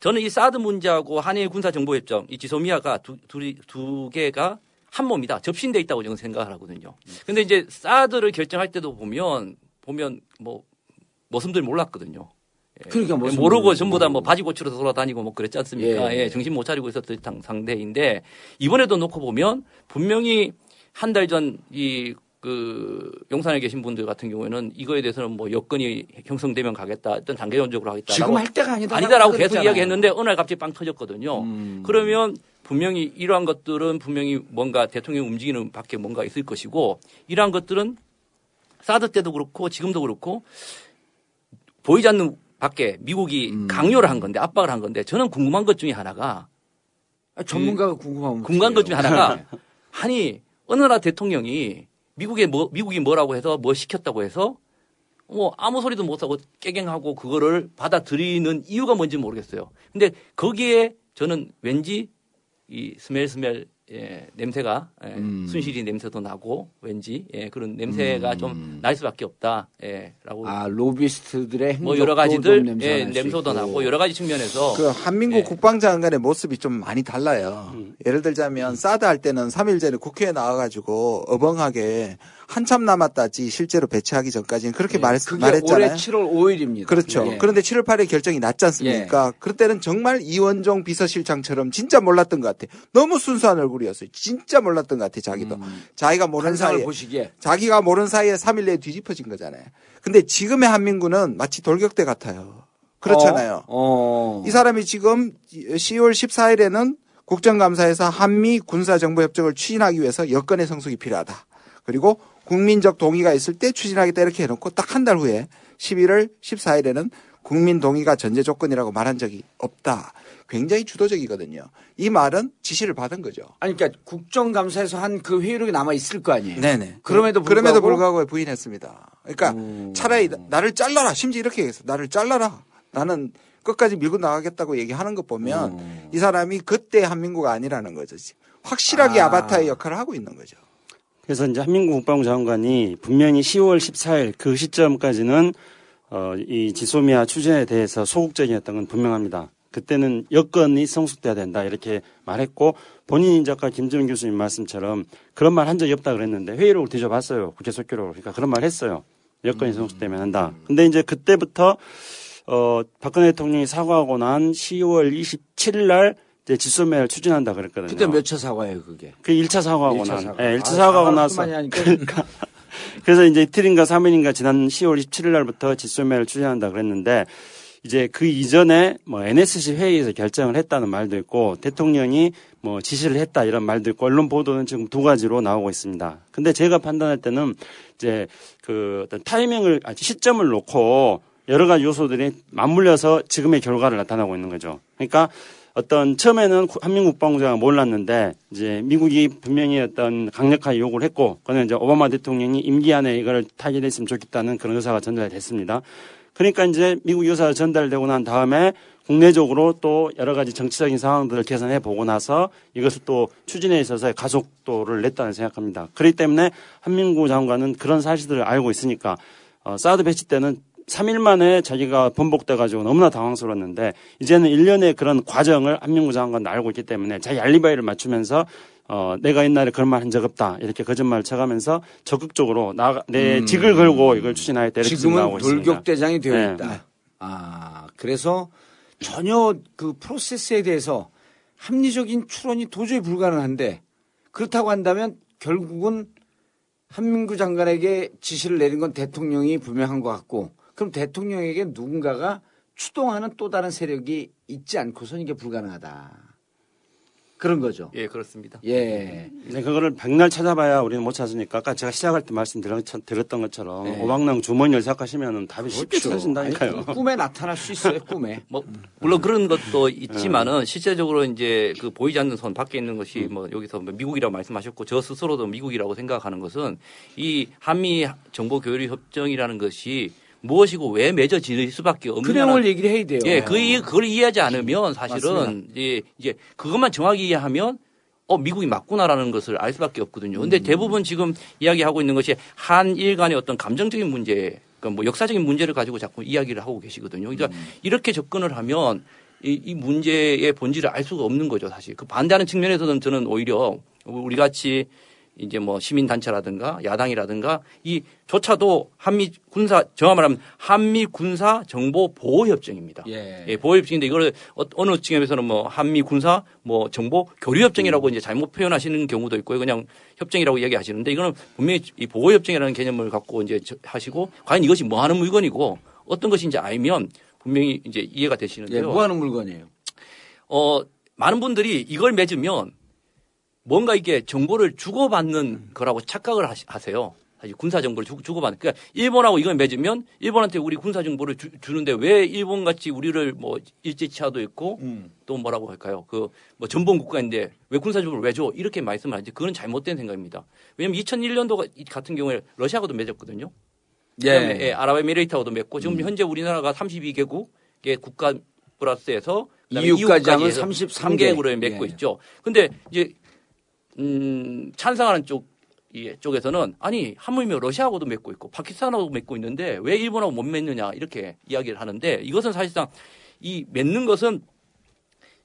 Speaker 5: 저는 이 사드 문제하고 한일 군사 정보협정 이 지소미아가 두, 둘이 두 개가 한 몸이다. 접신돼 있다고 저는 생각을 하거든요. 근데 이제 사드를 결정할 때도 보면 보면 뭐 모습들 몰랐거든요. 예.
Speaker 2: 그러니까 모습을
Speaker 5: 모르고 전부 다 뭐. 바지 고추로 돌아다니고 뭐 그랬지 않습니까?
Speaker 2: 예.
Speaker 5: 예, 정신 못 차리고 있었던 상- 상대인데 이번에도 놓고 보면 분명히 한 달 전 이 그 용산에 계신 분들 같은 경우에는 이거에 대해서는 뭐 여건이 형성되면 가겠다, 어떤 단계적으로 하겠다.
Speaker 2: 지금 할 때가 아니다.
Speaker 5: 아니다라고 계속 이야기했는데 어느 날 갑자기 빵 터졌거든요.
Speaker 2: 음.
Speaker 5: 그러면 분명히 이러한 것들은 분명히 뭔가 대통령 이 움직이는 밖에 뭔가 있을 것이고 이러한 것들은 사드 때도 그렇고 지금도 그렇고 보이지 않는 밖에 미국이
Speaker 2: 음.
Speaker 5: 강요를 한 건데 압박을 한 건데 저는 궁금한 것 중에 하나가
Speaker 2: 아, 전문가가 궁금하면
Speaker 5: 궁금한 것 중에. 하나가 아니 어느 나라 대통령이 미국에 뭐 미국이 뭐라고 해서 뭐 시켰다고 해서 뭐 아무 소리도 못 하고 깨갱하고 그거를 받아들이는 이유가 뭔지 모르겠어요. 근데 거기에 저는 왠지 이 스멜 스멜 예, 냄새가 예,
Speaker 2: 음.
Speaker 5: 순실이 냄새도 나고 왠지 예, 그런 냄새가 좀날 수밖에 없다라고 예, 라고
Speaker 2: 아 로비스트들의
Speaker 5: 뭐 여러 가지들 예, 냄새도. 나고 여러 가지 측면에서
Speaker 4: 그 한민국
Speaker 5: 예.
Speaker 4: 국방장관의 모습이 좀 많이 달라요.
Speaker 2: 음.
Speaker 4: 예를 들자면 사드 할 때는 3일 전에 국회에 나와가지고 어벙하게 한참 남았다지 실제로 배치하기 전까지는 그렇게
Speaker 5: 예.
Speaker 4: 말, 말했잖아요.
Speaker 2: 올해 7월 5일입니다.
Speaker 4: 그렇죠.
Speaker 2: 예.
Speaker 4: 그런데 7월 8일 결정이 났지 않습니까? 그럴 때는 정말 이원종 비서실장처럼 진짜 몰랐던 것 같아. 너무 순수한 얼굴이었어요. 진짜 몰랐던 것 같아, 자기도.
Speaker 2: 음.
Speaker 4: 자기가 모르는 사이에.
Speaker 2: 보시기에
Speaker 4: 자기가 모르는 사이에 3일 내에 뒤집어진 거잖아요. 근데 지금의 한민군은 마치 돌격대 같아요. 그렇잖아요.
Speaker 2: 어. 어.
Speaker 4: 이 사람이 지금 10월 14일에는 국정감사에서 한미 군사정보협정을 추진하기 위해서 여건의 성숙이 필요하다. 그리고 국민적 동의가 있을 때 추진하겠다 이렇게 해놓고 딱 한 달 후에 11월 14일에는 국민 동의가 전제 조건이라고 말한 적이 없다. 굉장히 주도적이거든요. 이 말은 지시를 받은 거죠.
Speaker 2: 아니 그러니까 국정감사에서 한 그 회의록이 남아 있을 거 아니에요.
Speaker 4: 네네.
Speaker 2: 그럼에도
Speaker 4: 그럼에도
Speaker 2: 불구하고
Speaker 4: 불구하고 부인했습니다. 그러니까
Speaker 2: 음.
Speaker 4: 차라리 나- 나를 잘라라. 심지어 이렇게 얘기했어. 나를 잘라라. 나는 끝까지 밀고 나가겠다고 얘기하는 것 보면
Speaker 2: 음.
Speaker 4: 이 사람이 그때 한민구가 아니라는 거죠. 확실하게
Speaker 2: 아.
Speaker 4: 아. 바타의 역할을 하고 있는 거죠.
Speaker 3: 그래서 이제 한민국 국방부 장관이 분명히 10월 14일 그 시점까지는 어, 이 지소미아 추진에 대해서 소극적이었던 건 분명합니다. 그때는 여건이 성숙돼야 된다 이렇게 말했고 본인이 이제 아까 김정은 교수님 말씀처럼 그런 말 한 적이 없다 그랬는데 회의록을 뒤져봤어요 국회 속기록을 그러니까 그런 말 했어요 여건이 성숙되면 한다. 근데 이제 그때부터 어, 박근혜 대통령이 사과하고 난 10월 27일 날 이제 지소미아를 추진한다 그랬거든요.
Speaker 2: 그때 몇 차 사과예요 그게.
Speaker 3: 그 1차 사과하고 난,
Speaker 2: 사과.
Speaker 3: 예, 1차
Speaker 2: 아,
Speaker 3: 사과하고 나서. 그러니까. 그래서 이제 이틀인가 3일인가 지난 10월 27일 날부터 지소매를 추진한다 그랬는데 이제 그 이전에 뭐 NSC 회의에서 결정을 했다는 말도 있고 대통령이 뭐 지시를 했다 이런 말도 있고 언론 보도는 지금 두 가지로 나오고 있습니다. 근데 제가 판단할 때는 이제 그 어떤 타이밍을, 아, 시점을 놓고 여러 가지 요소들이 맞물려서 지금의 결과를 나타나고 있는 거죠. 그러니까 어떤 처음에는 구- 한민국 국방부장은 몰랐는데 이제 미국이 분명히 어떤 강력하게 요구를 했고 그는 이제 오바마 대통령이 임기 안에 이걸 타결했으면 좋겠다는 그런 의사가 전달됐습니다. 그러니까 이제 미국 의사가 전달되고 난 다음에 국내적으로 또 여러 가지 정치적인 상황들을 개선해 보고 나서 이것을 또 추진에 있어서 가속도를 냈다는 생각합니다. 그렇기 때문에 한민구 장관은 그런 사실들을 알고 있으니까 어, 사드 배치 때는 3일 만에 자기가 번복돼 가지고 너무나 당황스러웠는데 이제는 1년의 그런 과정을 한민구 장관도 알고 있기 때문에 자기 알리바이를 맞추면서 어, 내가 옛날에 그런 말 한 적 없다. 이렇게 거짓말을 쳐가면서 적극적으로 나, 내 직을 걸고 이걸. 이렇게 지금 나오고
Speaker 2: 음. 지금은
Speaker 3: 있습니다.
Speaker 2: 돌격대장이 되어
Speaker 3: 네.
Speaker 2: 있다. 아, 그래서 전혀 그 프로세스에 대해서 합리적인 추론이 도저히 불가능한데 그렇다고 한다면 결국은 한민구 장관에게 지시를 내린 건 대통령이 분명한 것 같고 그럼 대통령에게 누군가가 추동하는 또 다른 세력이 있지 않고선 이게 불가능하다. 그런 거죠.
Speaker 5: 예, 그렇습니다.
Speaker 2: 예.
Speaker 3: 근데 그거를 백날 찾아봐야 우리는 못 찾으니까 아까 제가 시작할 때 말씀드렸던 것처럼
Speaker 2: 네.
Speaker 3: 오방랑 주머니를 생각하시면 답이 쉽게
Speaker 2: 그렇죠.
Speaker 3: 찾아진다니까요.
Speaker 2: 아니, 꿈에 나타날 수 있어요, 꿈에.
Speaker 5: 뭐 물론 그런 것도 있지만은 실제적으로 이제 그 보이지 않는 선 밖에 있는 것이 뭐 여기서 뭐 미국이라고 말씀하셨고 저 스스로도 미국이라고 생각하는 것은 이 한미 정보 교류 협정이라는 것이 무엇이고 왜 맺어질 수밖에
Speaker 2: 그
Speaker 5: 없느냐
Speaker 2: 내용을 얘기를 해야 돼요.
Speaker 5: 예, 그 이- 그걸 이해하지 않으면 사실은
Speaker 2: 맞습니다.
Speaker 5: 이제 그것만 정확히 이해하면 어 미국이 맞구나라는 것을 알 수밖에 없거든요. 근데 대부분 지금 이야기하고 있는 것이 한일 간의 어떤 감정적인 문제, 그러니까 뭐 역사적인 문제를 가지고 자꾸 이야기를 하고 계시거든요. 그러니까 이렇게 접근을 하면 이, 이 문제의 본질을 알 수가 없는 거죠, 사실. 그 반대하는 측면에서는 저는 오히려 우리 같이 이제 뭐 시민단체라든가 야당이라든가 이 조차도 한미 군사 정확 말하면 한미 군사 정보 보호 협정입니다.
Speaker 2: 예.
Speaker 5: 보호 협정인데 이걸 어- 어느 측면에서는 뭐 한미 군사 뭐 정보 교류 협정이라고 이제 잘못 표현하시는 경우도 있고요. 그냥 협정이라고 얘기하시는데 이거는 분명히 이 보호 협정이라는 개념을 갖고 이제 저- 하시고 과연 이것이 뭐 하는 물건이고 어떤 것인지 알면 분명히 이제 이해가
Speaker 2: 예,
Speaker 5: 되시는데요.
Speaker 2: 뭐 하는 물건이에요?
Speaker 5: 어, 많은 분들이 이걸 맺으면 뭔가 이게 정보를 주고받는 거라고 착각을 하세요. 사실 군사 정보를 주, 주고받는. 그러니까 일본하고 이걸 맺으면 일본한테 우리 군사 정보를 주, 주는데 왜 일본 같이 우리를 뭐 일제치하도 있고
Speaker 2: 음.
Speaker 5: 또 뭐라고 할까요? 그 뭐 전범 국가인데 왜 군사 정보를 왜 줘? 이렇게 말씀을 하지. 그건 잘못된 생각입니다. 왜냐면 2001년도 같은 경우에 러시아하고도 맺었거든요. 그다음에 예, 아랍에미레이트하고도 맺고 지금 현재 우리나라가 32개국의 국가 플러스에서 그다음에
Speaker 2: EU까지 하면
Speaker 5: 해서
Speaker 2: 33
Speaker 5: 3개국으로 맺고
Speaker 2: 예.
Speaker 5: 있죠. 근데 이제 음, 찬성하는 쪽 이 쪽에서는 아니 하물며 러시아하고도 맺고 있고 파키스탄하고도 맺고 있는데 왜 일본하고 못 맺느냐 이렇게 이야기를 하는데 이것은 사실상 이 맺는 것은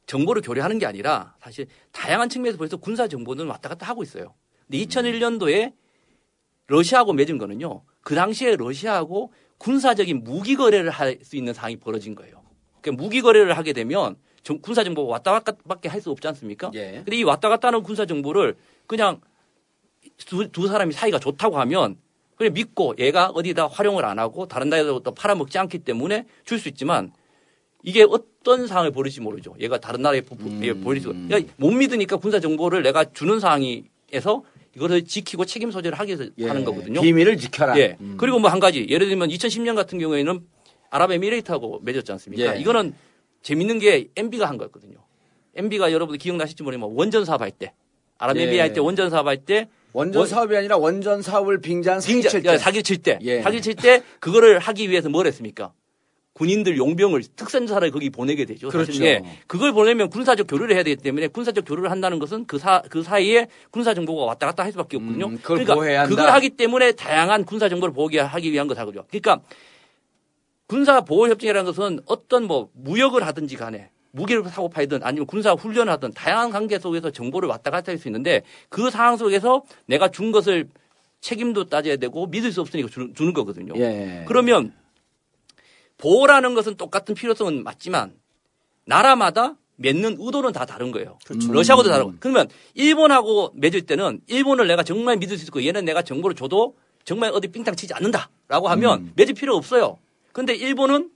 Speaker 5: 정보를 교류하는 게 아니라 사실 다양한 측면에서 벌써 군사 정보는 왔다 갔다 하고 있어요. 근데 2001년도에 러시아하고 맺은 거는요. 그 당시에 러시아하고 군사적인 무기 거래를 할 수 있는 상황이 벌어진 거예요. 그러니까 무기 거래를 하게 되면 정- 군사 정보가 왔다 갔다밖에 할 수 없지 않습니까?
Speaker 2: 예.
Speaker 5: 근데 이 왔다 갔다 하는 군사 정보를 그냥 두, 두 사람이 사이가 좋다고 하면 그냥 믿고 얘가 어디다 활용을 안 하고 다른 나라에도 또 팔아먹지 않기 때문에 줄 수 있지만 이게 어떤 상황을 벌일지 모르죠. 얘가 다른 나라에 예, 벌일 수. 그러니까 못 믿으니까 군사 정보를 내가 주는 상황에서 이거를 지키고 책임 소재를 하기 위해서
Speaker 2: 예.
Speaker 5: 하는 거거든요.
Speaker 2: 비밀을 지켜라.
Speaker 5: 예.
Speaker 2: 음.
Speaker 5: 그리고 뭐 한 가지 예를 들면 2010년 같은 경우에는 아랍에미레이트하고 맺었지 않습니까?
Speaker 2: 예.
Speaker 5: 이거는 재밌는 게 MB가 한 거였거든요. MB가 여러분들 기억나실지 모르지만 원전 사업 할 때 아랍에미레이트
Speaker 2: 예.
Speaker 5: 할때 원전 사업 할 때
Speaker 2: 원전
Speaker 5: 원-
Speaker 2: 사업이 아니라 원전 사업을 빙자한
Speaker 5: 진짜
Speaker 2: 사기칠 때.
Speaker 5: 사기 칠 때,
Speaker 2: 예.
Speaker 5: 사기 칠 때 그거를 하기 위해서 뭘 했습니까? 군인들 용병을 특선사를 거기 보내게 되죠. 사실.
Speaker 2: 그렇죠.
Speaker 5: 예. 그걸 보내면 군사적 교류를 해야 되기 때문에 군사적 교류를 한다는 것은 그 사, 그 사이에 군사 정보가 왔다 갔다 할 수밖에 없거든요.
Speaker 2: 음, 그걸
Speaker 5: 그러니까
Speaker 2: 보호해야 한다.
Speaker 5: 그걸 하기 때문에 다양한 군사 정보를 보호하기 하기 위한 거다그죠. 그러니까 군사 보호 협정이라는 것은 어떤 뭐 무역을 하든지 간에 무기를 사고 팔든 아니면 군사 훈련을 하든 다양한 관계 속에서 정보를 왔다 갔다 할 수 있는데 그 상황 속에서 내가 준 것을 책임도 따져야 되고 믿을 수 없으니까 주는, 주는 거거든요.
Speaker 2: 예.
Speaker 5: 그러면 보호라는 것은 똑같은 필요성은 맞지만 나라마다 맺는 의도는 다 다른 거예요.
Speaker 2: 그렇죠.
Speaker 5: 러시아하고도 다르고. 그러면 일본하고 맺을 때는 일본을 내가 정말 믿을 수 있고 얘는 내가 정보를 줘도 정말 어디 삥땅 치지 않는다라고 하면
Speaker 2: 음.
Speaker 5: 맺을 필요 없어요. 근데 일본은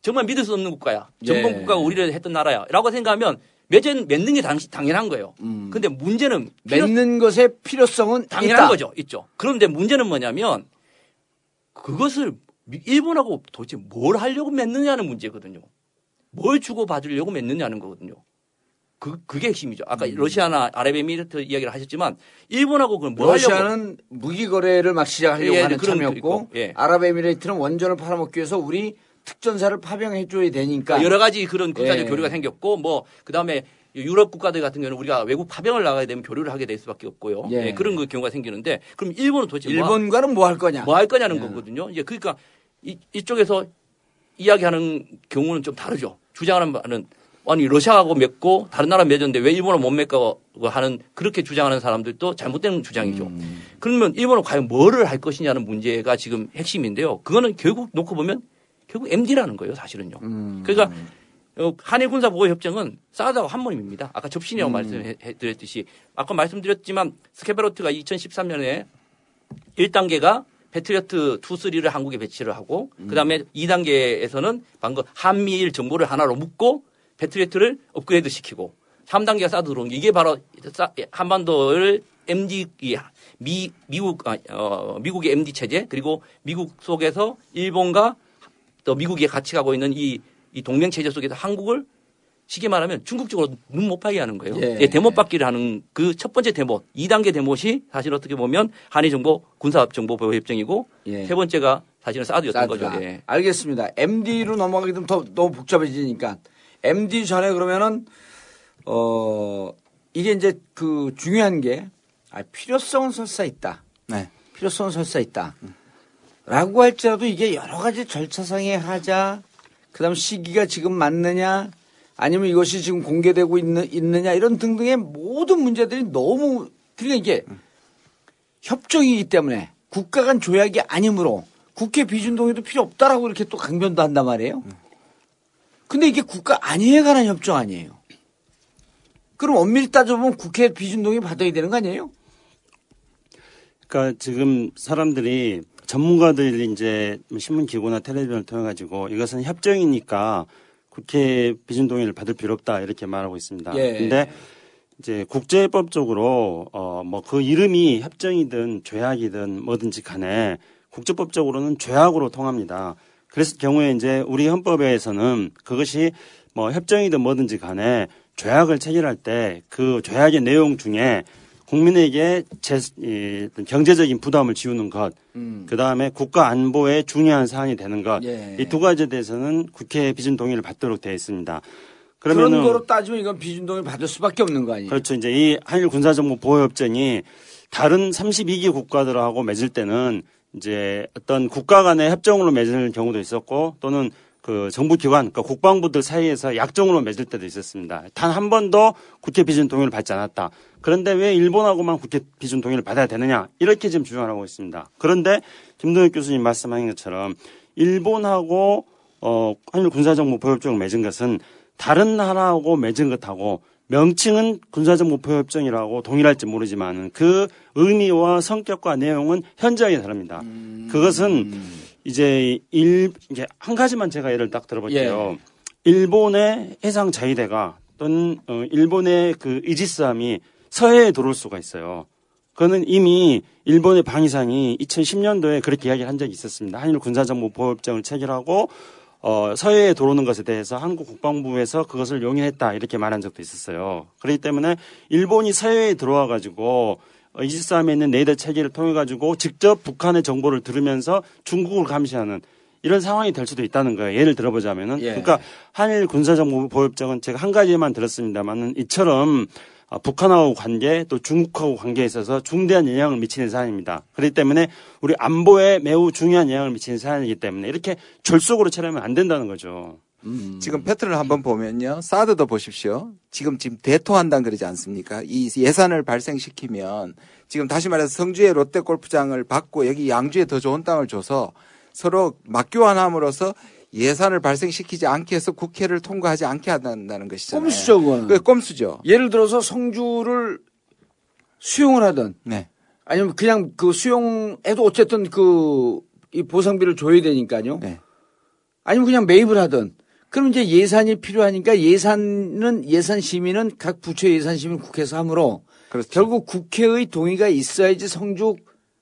Speaker 5: 정말 믿을 수 없는 국가야. 전범
Speaker 2: 예.
Speaker 5: 국가가 우리를 했던 나라야. 라고 생각하면 맺은, 맺는 게 당, 당연한 거예요.
Speaker 2: 음.
Speaker 5: 근데 문제는 필요-
Speaker 2: 맺는 것의 필요성은
Speaker 5: 당연한
Speaker 2: 있다.
Speaker 5: 거죠. 있죠. 그런데 문제는 뭐냐면 그것을 미- 일본하고 도대체 뭘 하려고 맺느냐는 문제거든요. 뭘 주고 받으려고 맺느냐는 거거든요. 그, 그게 핵심이죠. 아까
Speaker 2: 음.
Speaker 5: 러시아나 아랍에미리트 이야기를 하셨지만 일본하고 그걸 뭘 하려고
Speaker 2: 러시아는 무기 거래를 막 시작하려고
Speaker 5: 예,
Speaker 2: 하는
Speaker 5: 그런 거
Speaker 2: 참이었고
Speaker 5: 있고, 예.
Speaker 2: 아랍에미레이트는 원전을 팔아먹기 위해서 우리 특전사를 파병해 줘야 되니까
Speaker 5: 여러 가지 그런 군사적
Speaker 2: 예.
Speaker 5: 교류가 생겼고 뭐 그다음에 유럽 국가들 같은 경우는 우리가 외국 파병을 나가야 되면 교류를 하게 될 수밖에 없고요.
Speaker 2: 예.
Speaker 5: 예, 그런 그 경우가 생기는데 그럼 일본은 도대체 뭐
Speaker 2: 일본과는 뭐 할 거냐?
Speaker 5: 뭐 할 거냐는
Speaker 2: 예.
Speaker 5: 거거든요. 이제 그러니까 이, 이쪽에서 이야기하는 경우는 좀 다르죠. 주장하는 바는 아니 러시아하고 맺고 다른 나라 맺었는데 왜 일본은 못 맺고 하는 그렇게 주장하는 사람들도 잘못된 주장이죠.
Speaker 2: 음.
Speaker 5: 그러면 일본은 과연 뭐를 할 것이냐는 문제가 지금 핵심인데요. 그거는 결국 놓고 보면 결국 MD라는 거예요, 사실은요.
Speaker 2: 음.
Speaker 5: 그러니까 어, 한일 군사 보호 협정은 사드하고 한 몸입니다. 아까 접신이라고
Speaker 2: 음.
Speaker 5: 말씀드렸듯이 아까 말씀드렸지만 스캐퍼로티가 2013년에 1단계가 패트리어트 2, 3를 한국에 배치를 하고
Speaker 2: 음.
Speaker 5: 그다음에 2단계에서는 방금 한미일 정보를 하나로 묶고 패트리어트를 업그레이드 시키고 3단계가 사드 들어온 게 이게 바로 사- 한반도를 MD 이미 미국 아, 어, 미국의 MD 체제 그리고 미국 속에서 일본과 또 미국이 같이 가고 있는 이, 이 동맹 체제 속에서 한국을 쉽게 말하면 중국적으로 눈 못 파게 하는 거예요.
Speaker 2: 예.
Speaker 5: 예, 대못 받기를 하는 그 첫 번째 대못, 2단계 대못이 사실 어떻게 보면 한일 정보 군사 정보 보호 협정이고
Speaker 2: 예.
Speaker 5: 세 번째가 사실은 사드였던
Speaker 2: 사드다.
Speaker 5: 거죠. 예.
Speaker 2: 알겠습니다. MD로 넘어가기 되면 더 너무 복잡해지니까 MD 전에 그러면은 어 이게 이제 그 중요한 게 아, 필요성은 설사 있다.
Speaker 4: 네.
Speaker 2: 필요성은 설사 있다. 라고 할지라도 이게 여러 가지 절차상의 하자, 그 다음 시기가 지금 맞느냐, 아니면 이것이 지금 공개되고 있는, 있느냐, 이런 등등의 모든 문제들이 너무 그러니까 이게 협정이기 때문에 국가 간 조약이 아니므로 국회 비준 동의도 필요 없다라고 이렇게 또 강변도 한단 말이에요. 근데 이게 국가 안위에 관한 협정 아니에요. 그럼 엄밀히 따져보면 국회 비준 동의 받아야 되는 거 아니에요?
Speaker 3: 그러니까 지금 사람들이 전문가들이 이제 신문 기고나 텔레비전을 통해 가지고 이것은 협정이니까 국회 비준 동의를 받을 필요 없다 이렇게 말하고 있습니다.
Speaker 2: 예.
Speaker 3: 근데 이제 국제법적으로 어 뭐 그 이름이 협정이든 조약이든 뭐든지 간에 국제법적으로는 조약으로 통합니다. 그랬을 경우에 이제 우리 헌법에서는 그것이 뭐 협정이든 뭐든지 간에 조약을 체결할 때 그 조약의 내용 중에 국민에게 제, 이, 경제적인 부담을 지우는 것, 그 다음에 국가 안보에 중요한 사안이 되는 것,
Speaker 2: 예.
Speaker 3: 이두 가지에 대해서는 국회 비준 동의를 받도록 되어 있습니다.
Speaker 2: 그런
Speaker 3: 그러면은
Speaker 2: 거로 따지면 이건 비준 동의 받을 수밖에 없는 거 아니에요?
Speaker 3: 그렇죠. 이제 이 한일 군사정보 보호협정이 다른 32개 국가들하고 맺을 때는 이제 어떤 국가 간의 협정으로 맺을 경우도 있었고 또는 그 정부 기관, 그러니까 국방부들 사이에서 약정으로 맺을 때도 있었습니다. 단 한 번도 국회 비준 동의를 받지 않았다. 그런데 왜 일본하고만 국회 비준 동의를 받아야 되느냐? 이렇게 지금 주장하고 있습니다. 그런데 김동혁 교수님 말씀하신 것처럼 일본하고 어 한일 군사정보 보호협정을 맺은 것은 다른 나라하고 맺은 것하고 명칭은 군사정보보호협정이라고 동일할지 모르지만 그 의미와 성격과 내용은 현저하게 다릅니다. 그것은 이제 일 이제 한 가지만 제가 예를 딱 들어볼게요. 일본의 해상 자위대가 또는 어, 일본의 그 이지스함이 서해에 들어올 수가 있어요. 그거는 이미 일본의 방위상이 2010년도에 그렇게 이야기를 한 적이 있었습니다. 한일 군사정보 보호협정을 체결하고 어, 서해에 들어오는 것에 대해서 한국 국방부에서 그것을 용인했다 이렇게 말한 적도 있었어요. 그렇기 때문에 일본이 서해에 들어와 가지고 어, 이지스함에 있는 레이더 체계를 통해 가지고 직접 북한의 정보를 들으면서 중국을 감시하는 이런 상황이 될 수도 있다는 거예요. 예를 들어보자면은
Speaker 2: 예.
Speaker 3: 그러니까 한일 군사정보보호협정은 제가 한 가지만 들었습니다만은 이처럼 어, 북한하고 관계 또 중국하고 관계에 있어서 중대한 영향을 미치는 사안입니다. 그렇기 때문에 우리 안보에 매우 중요한 영향을 미치는 사안이기 때문에 이렇게 졸속으로 처리하면 안 된다는 거죠.
Speaker 4: 지금 패턴을 한번 보면요. 사드도 보십시오. 지금 지금 대토한다는 그러지 않습니까? 이 예산을 발생시키면 지금 다시 말해서 성주의 롯데 골프장을 받고 여기 양주에 더 좋은 땅을 줘서 서로 맞교환함으로써 예산을 발생시키지 않게 해서 국회를 통과하지 않게 한다는 것이잖아요.
Speaker 2: 꼼수죠, 그거는.
Speaker 4: 그 꼼수죠.
Speaker 2: 예를 들어서 성주를 수용을 하든
Speaker 4: 네.
Speaker 2: 아니면 그냥 그 수용해도 어쨌든 그 이 보상비를 줘야 되니까요.
Speaker 4: 네.
Speaker 2: 아니면 그냥 매입을 하든 그럼 이제 예산이 필요하니까 예산은 예산 심의는 각 부처 예산 심의 국회에서 하므로
Speaker 4: 그렇죠.
Speaker 2: 결국 국회의 동의가 있어야지 성주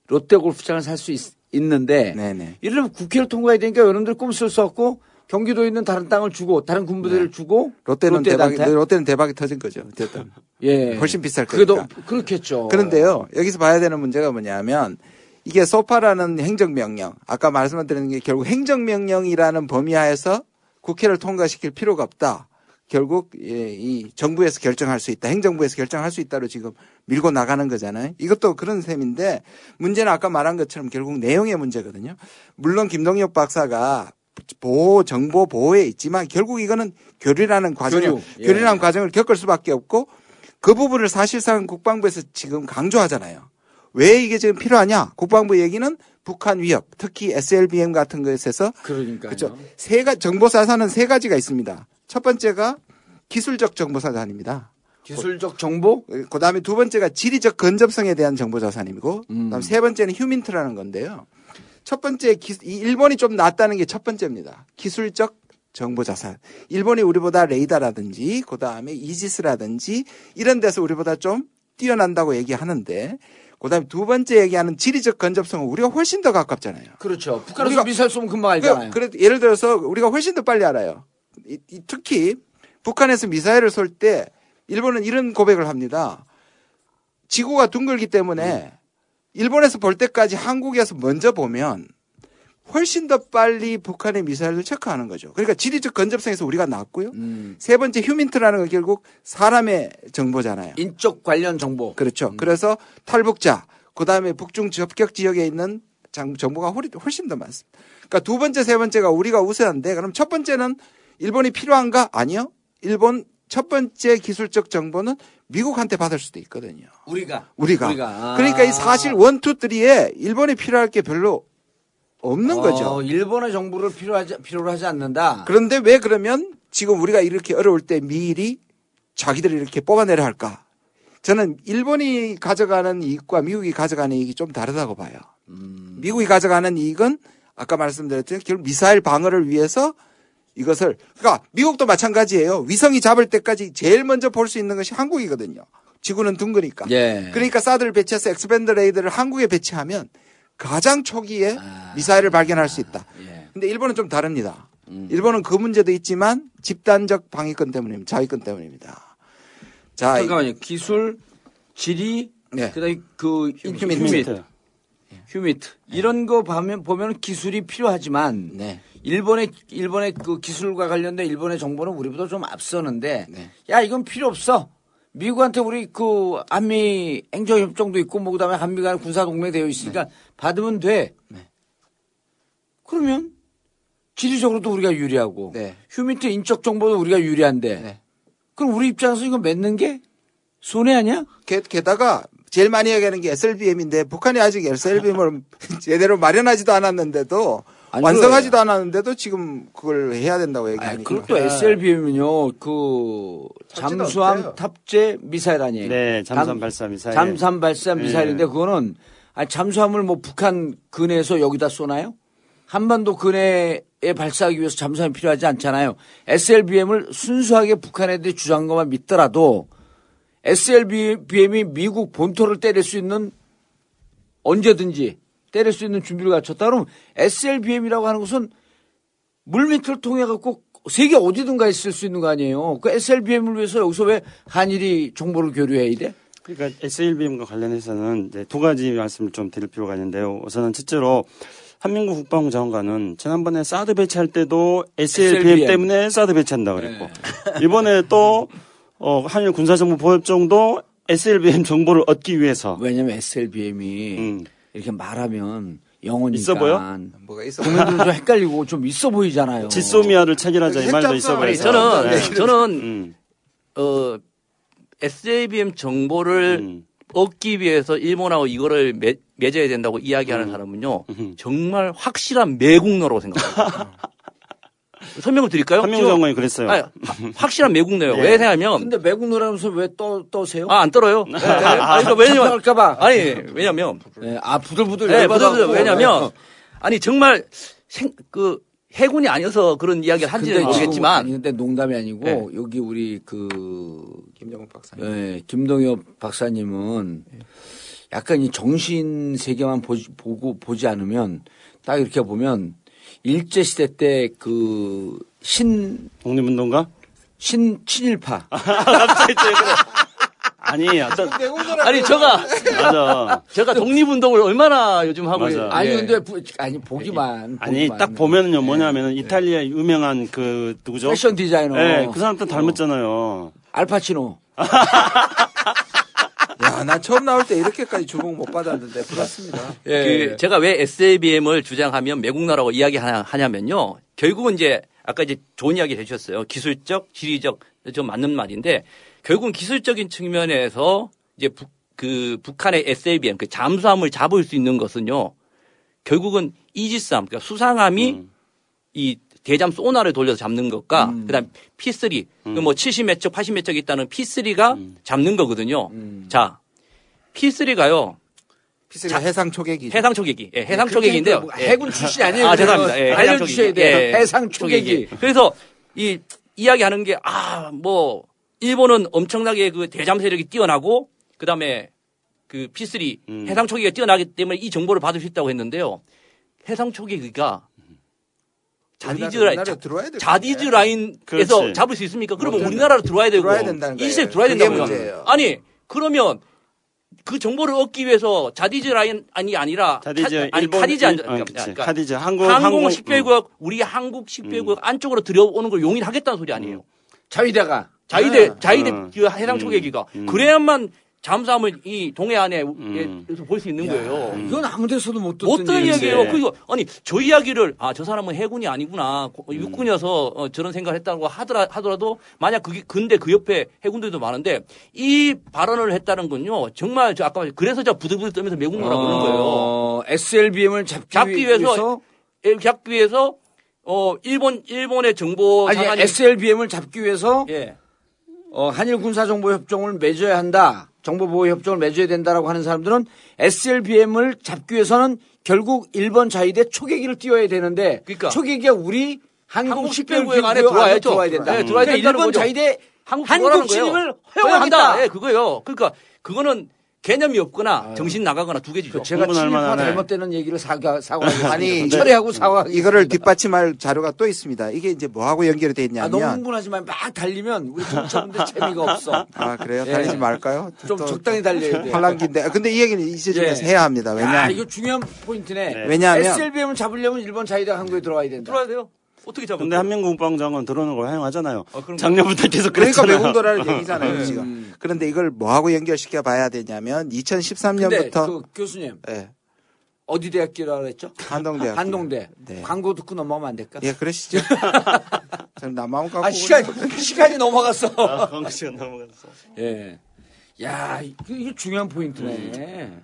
Speaker 2: 롯데 골프장을 살 수 있는데
Speaker 4: 네네.
Speaker 2: 이러면 국회를 통과해야 되니까 여러분들 꼼수를 썼고 경기도에 있는 다른 땅을 주고 다른 군부대를 주고
Speaker 4: 네. 롯데는 대박이
Speaker 2: 롯데한테?
Speaker 4: 롯데는 대박이 터진 거죠. 어쨌든
Speaker 2: 예.
Speaker 4: 훨씬 비쌀 거니까.
Speaker 2: 그렇겠죠.
Speaker 4: 그런데요, 여기서 봐야 되는 문제가 뭐냐면, 이게 소파라는 행정명령, 아까 말씀드린 게 결국 행정명령이라는 범위 하에서 국회를 통과시킬 필요가 없다. 결국 예, 이 정부에서 결정할 수 있다. 행정부에서 결정할 수 있다로 지금 밀고 나가는 거잖아요. 이것도 그런 셈인데 문제는 아까 말한 것처럼 결국 내용의 문제거든요. 물론 김동엽 박사가 보호 정보 보호에 있지만 결국 이거는 교류라는 과정을
Speaker 2: 교류. 예.
Speaker 4: 교류라는 과정을 겪을 수밖에 없고 그 부분을 사실상 국방부에서 지금 강조하잖아요. 왜 이게 지금 필요하냐? 국방부 얘기는 북한 위협, 특히 SLBM 같은 것에서
Speaker 2: 그러니까요.
Speaker 4: 그렇죠. 세 가, 정보사산은 세 가지가 있습니다. 첫 번째가 기술적 정보사산입니다.
Speaker 2: 기술적 정보
Speaker 4: 그 다음에 두 번째가 지리적 근접성에 대한 정보 자산이고,
Speaker 2: 음.
Speaker 4: 그 다음 세 번째는 휴민트라는 건데요. 첫 번째, 기, 이 일본이 좀 낫다는 게 첫 번째입니다. 기술적 정보 자산. 일본이 우리보다 레이더라든지, 그 다음에 이지스라든지, 이런 데서 우리보다 좀 뛰어난다고 얘기하는데, 그 다음에 두 번째 얘기하는 지리적 근접성은 우리가 훨씬 더 가깝잖아요.
Speaker 2: 그렇죠. 북한에서
Speaker 4: 우리가-
Speaker 2: 미사일 쏘면 금방 알잖아요.
Speaker 4: 그래, 예를 들어서 우리가 훨씬 더 빨리 알아요. 특히 북한에서 미사일을 쏠 때 일본은 이런 고백을 합니다. 지구가 둥글기 때문에 일본에서 볼 때까지 한국에서 먼저 보면 훨씬 더 빨리 북한의 미사일을 체크하는 거죠. 그러니까 지리적 근접성에서 우리가 낫고요.
Speaker 2: 음.
Speaker 4: 세 번째 휴민트라는 건 결국 사람의 정보잖아요.
Speaker 2: 인적 관련 정보.
Speaker 4: 그렇죠. 그래서 탈북자, 그 다음에 북중 접격 지역에 있는 장- 정보가 훨- 훨씬 더 많습니다. 그러니까 두 번째, 세 번째가 우리가 우세한데, 그럼 첫 번째는 일본이 필요한가? 아니요. 일본 첫 번째 기술적 정보는 미국한테 받을 수도 있거든요.
Speaker 2: 우리가
Speaker 4: 우리가.
Speaker 2: 우리가.
Speaker 4: 그러니까 이 사실 원투 쓰리에 일본에 필요할 게 별로 없는
Speaker 2: 어,
Speaker 4: 거죠.
Speaker 2: 일본의 정보를 필요하지 필요로 하지 않는다.
Speaker 4: 그런데 왜 그러면 지금 우리가 이렇게 어려울 때 미리 자기들이 이렇게 뽑아내려 할까? 저는 일본이 가져가는 이익과 미국이 가져가는 이익이 좀 다르다고 봐요. 미국이 가져가는 이익은 아까 말씀드렸듯이 결국 미사일 방어를 위해서 이것을 그러니까 미국도 마찬가지예요. 위성이 잡을 때까지 제일 먼저 볼 수 있는 것이 한국이거든요. 지구는 둥그니까.
Speaker 2: 예.
Speaker 4: 그러니까 사드를 배치해서 X-band 레이더를 한국에 배치하면 가장 초기에 미사일을 발견할 수 있다.
Speaker 2: 예.
Speaker 4: 근데 일본은 좀 다릅니다. 일본은 그 문제도 있지만 집단적 방위권 때문입니다. 자위권 때문입니다. 자, 이-
Speaker 2: 잠깐만요. 기술, 지리,
Speaker 4: 네.
Speaker 2: 그다음에 그
Speaker 4: 휴미트.
Speaker 2: 휴미트, 휴미트 이런 거 보면 보면 기술이 필요하지만
Speaker 4: 네.
Speaker 2: 일본의 일본의 그 기술과 관련된 일본의 정보는 우리보다 좀 앞서는데
Speaker 4: 네.
Speaker 2: 야 이건 필요 없어. 미국한테 우리 그 한미 행정 협정도 있고 뭐 그다음에 한미 간 군사 동맹 되어 있으니까 받으면 돼.
Speaker 4: 네.
Speaker 2: 그러면 지리적으로도 우리가 유리하고
Speaker 4: 네.
Speaker 2: 휴미트 인적 정보도 우리가 유리한데
Speaker 4: 네.
Speaker 2: 그럼 우리 입장에서 이거 맺는 게 손해 아니야?
Speaker 4: 게, 게다가 제일 많이 얘기하는 게 SLBM인데 북한이 아직 SLBM을 제대로 마련하지도 않았는데도
Speaker 2: 아니,
Speaker 4: 완성하지도 않았는데도 지금 그걸 해야 된다고 얘기하니까.
Speaker 2: 그리고 또 SLBM은요, 그, 잠수함
Speaker 4: 없어요.
Speaker 2: 탑재 미사일 아니에요?
Speaker 3: 네, 잠수함
Speaker 2: 잠-
Speaker 3: 발사 미사일.
Speaker 2: 잠수함 발사
Speaker 3: 네.
Speaker 2: 미사일인데, 그거는, 아니, 잠수함을 뭐 북한 근해에서 여기다 쏘나요? 한반도 근해에 발사하기 위해서 잠수함이 필요하지 않잖아요. SLBM을 순수하게 북한 애들이 주장한 것만 믿더라도, SLBM이 미국 본토를 때릴 수 있는 언제든지 때릴 수 있는 준비를 갖췄다. 그럼 SLBM이라고 하는 것은 물밑을 통해 갖고 세계 어디든가 있을 수 있는 거 아니에요. 그 SLBM을 위해서 여기서 왜 한일이 정보를 교류해야 돼?
Speaker 3: 그러니까 SLBM과 관련해서는 이제 두 가지 말씀을 좀 드릴 필요가 있는데요. 우선은 첫째로 한민국 국방부 장관은 지난번에 사드 배치할 때도 SLBM,
Speaker 2: SLBM.
Speaker 3: 때문에 사드 배치한다 그랬고 이번에 또 어, 한일 군사정보 보호협정도 SLBM 정보를 얻기 위해서
Speaker 2: 왜냐면 SLBM이
Speaker 3: 음.
Speaker 2: 이렇게 말하면 영어니까
Speaker 3: 있어 보여?
Speaker 4: 뭐가 있어?
Speaker 2: 국민들도 좀 헷갈리고 좀 있어 보이잖아요.
Speaker 3: 지소미아를 체결하자 이 말도
Speaker 4: 핵
Speaker 3: 있어
Speaker 5: 아니,
Speaker 3: 보여서.
Speaker 5: 저는
Speaker 3: 네.
Speaker 5: 저는
Speaker 3: 음,
Speaker 5: 어 SABM 정보를
Speaker 3: 음.
Speaker 5: 얻기 위해서 일본하고 이거를 맺, 맺어야 된다고 이야기하는
Speaker 3: 음.
Speaker 5: 사람은요 정말 확실한 매국노라고 생각합니다. 설명을 드릴까요?
Speaker 3: 한민국 장관이 그랬어요.
Speaker 5: 아니, 하- 확실한 매국 노예요.
Speaker 3: 네.
Speaker 5: 왜 생각하면
Speaker 2: 근데 매국 노라면서 왜 떠, 떠세요?
Speaker 5: 아 안 떨어요. 네. 아니 그러니까 왜냐면
Speaker 2: 할까봐.
Speaker 5: 아니 왜냐면
Speaker 2: 네, 아, 부들부들.
Speaker 5: 네. 부들부들 왜냐면 아니 정말 생, 그 해군이 아니어서 그런 이야기를 한지는 모르겠지만
Speaker 2: 근데 농담이 아니고
Speaker 5: 네.
Speaker 2: 여기 우리 그
Speaker 4: 김정은 박사님.
Speaker 2: 예, 김동엽 박사님은 약간 이 정신 세계만 보지, 보고 보지 않으면 딱 이렇게 보면 일제 시대 때 그 신,
Speaker 3: 독립운동가?
Speaker 2: 신, 친일파.
Speaker 3: 아니, 어떤,
Speaker 5: 아니 제가
Speaker 3: 맞아.
Speaker 5: 제가 독립운동을 얼마나 요즘 하고
Speaker 3: 맞아.
Speaker 5: 있-
Speaker 2: 아니,
Speaker 5: 예.
Speaker 2: 근데, 부- 아니, 보기만.
Speaker 3: 아니,
Speaker 2: 보기만.
Speaker 3: 딱 보면은요, 뭐냐면은, 이탈리아 유명한 그, 누구죠?
Speaker 2: 패션 디자이너.
Speaker 3: 네, 그 사람 또 닮았잖아요.
Speaker 2: 알파치노.
Speaker 4: 야, 나 처음 나올 때 이렇게까지 주목 못 받았는데 부럽습니다.
Speaker 2: 예.
Speaker 5: 그 제가 왜 SABM을 주장하면 매국노라고 이야기하냐면요. 결국은 이제 아까 이제 좋은 이야기 해주셨어요. 기술적, 지리적 좀 맞는 말인데 결국은 기술적인 측면에서 이제 북, 그 북한의 SABM 그 잠수함을 잡을 수 있는 것은요. 결국은 이지스함 그러니까 수상함이 이 대잠 소나를 돌려서 잡는 것과 그다음 P3 그뭐 70몇 척, 80몇 척 있다는 P3가 잡는 거거든요. 자, P3가요.
Speaker 4: 피스가 해상 초계기.
Speaker 5: 해상 초계기. 예, 해상 초계기인데요.
Speaker 2: 뭐
Speaker 5: 예.
Speaker 2: 해군 출신 아니에요?
Speaker 5: 아, 죄송합니다. 예, 해상
Speaker 2: 알려주셔야
Speaker 5: 초계기.
Speaker 2: 돼요.
Speaker 5: 예,
Speaker 2: 해상 초계기.
Speaker 5: 그래서 이 이야기 하는 게 아, 뭐 일본은 엄청나게 그 대잠 세력이 뛰어나고 그 다음에 그 P3
Speaker 3: 음.
Speaker 5: 해상 초계기가 뛰어나기 때문에 이 정보를 받을 수 있다고 했는데요. 해상 초계기가 자디즈 라인 자디즈. 라인에서. 잡을 수 있습니까? 그러면
Speaker 4: 못
Speaker 5: 우리나라로 들어와야 되고
Speaker 4: 들어와야 된다는 거예요.
Speaker 5: 이시에 들어와야 된다고요. 아니 그러면 그 정보를 얻기 위해서 자디즈 라인이 아니라
Speaker 3: 자디즈,
Speaker 5: 카, 아니
Speaker 3: 일본,
Speaker 5: 카디즈 안
Speaker 3: 일- 어, 그치.
Speaker 5: 그러니까
Speaker 3: 카디즈, 한국,
Speaker 5: 항공
Speaker 3: 항공, 음.
Speaker 5: 식별구역 우리 한국 식별구역 안쪽으로 들여오는 걸 용인하겠다는 소리 아니에요.
Speaker 2: 자위대가.
Speaker 5: 자위대
Speaker 4: 아,
Speaker 5: 자위대
Speaker 3: 음.
Speaker 5: 그 해상 초계기가
Speaker 3: 음.
Speaker 5: 그래야만 잠수함을 이 동해안에
Speaker 3: 음.
Speaker 5: 볼수 있는 거예요.
Speaker 2: 이건 아무 데서도 못 듣던
Speaker 5: 못 듣는. 이야기예요. 그리고 아니 저 이야기를 아 저 사람은 해군이 아니구나 고- 육군이어서 어, 저런 생각을 했다고 하더라 하더라도 만약 그게 근데 그 옆에 해군들도 많은데 이 발언을 했다는 건요 정말 저 아까 그래서 저 부들부들 떨면서 매국 노라 그러는 거예요.
Speaker 2: 어, SLBM을 잡기,
Speaker 5: 잡기 위해서
Speaker 2: 위해서
Speaker 5: 예, 잡기 위해서 어 일본 일본의 정보
Speaker 2: 아니
Speaker 5: 장관이
Speaker 2: SLBM을 잡기 위해서
Speaker 5: 예.
Speaker 2: 어, 한일 군사 정보 협정을 맺어야 한다. 정보 보호 협정을 맺어야 된다라고 하는 사람들은 SLBM을 잡기 위해서는 결국 일본 자위대 초계기를 띄워야 되는데
Speaker 5: 그러니까.
Speaker 2: 초계기가 우리 한국 식별구역
Speaker 5: 안에 들어와야 죠.
Speaker 2: 들어와야 된다.
Speaker 5: 네, 들어와야
Speaker 2: 그러니까 일본
Speaker 5: 거죠.
Speaker 2: 자위대
Speaker 5: 한국
Speaker 2: 한국 진입을.
Speaker 5: 허용한다. 예, 그거예요. 그러니까 그거는 개념이 없거나 정신 나가거나 두 개지죠.
Speaker 2: 그 제가 친일파. 잘못되는 얘기를 사과 사과하겠습니다.
Speaker 4: 아니,
Speaker 2: 철회하고 사과.
Speaker 4: 이거를 뒷받침할 자료가 또 있습니다. 이게 이제 뭐하고 연결이 돼
Speaker 2: 아, 너무
Speaker 4: 있냐면
Speaker 2: 흥분하지만 막 달리면 우리 청취자분들 재미가 없어.
Speaker 4: 아 그래요?
Speaker 2: 예.
Speaker 4: 달리지 말까요? 좀또
Speaker 2: 적당히 달려야 돼.
Speaker 4: 팔랑기인데 아, 근데 이 얘기는 이제쯤에서
Speaker 2: 예.
Speaker 4: 해야 합니다.
Speaker 2: 아,
Speaker 4: 왜냐?
Speaker 2: 이거 중요한 포인트네.
Speaker 4: 왜냐하면
Speaker 2: SLBM을 잡으려면 일본 자위대가 한국에 들어와야 된다.
Speaker 5: 들어와야 돼요. 어떻게 잡을
Speaker 3: 근데 한민국 국방장관 드론을 걸 허용하잖아요.
Speaker 5: 아,
Speaker 3: 작년부터 계속
Speaker 4: 그러니까
Speaker 3: 그랬잖아요.
Speaker 4: 매국노라는 얘기잖아요
Speaker 2: 음.
Speaker 4: 지금. 그런데 이걸 뭐하고 연결시켜 봐야 되냐면
Speaker 2: 근데
Speaker 4: 2013년부터
Speaker 2: 그 교수님
Speaker 4: 예,
Speaker 2: 어디 대학교라 그랬죠?
Speaker 4: 한동대학
Speaker 2: 한동대.
Speaker 4: 네.
Speaker 2: 광고 듣고 넘어가면 안 될까?
Speaker 4: 예, 그러시죠. 저는 나 마음 갖고
Speaker 2: 아 시간 시간이 넘어갔어.
Speaker 3: 아, 광고 시간 넘어갔어.
Speaker 2: 예. 야, 이- 이게 중요한 포인트네.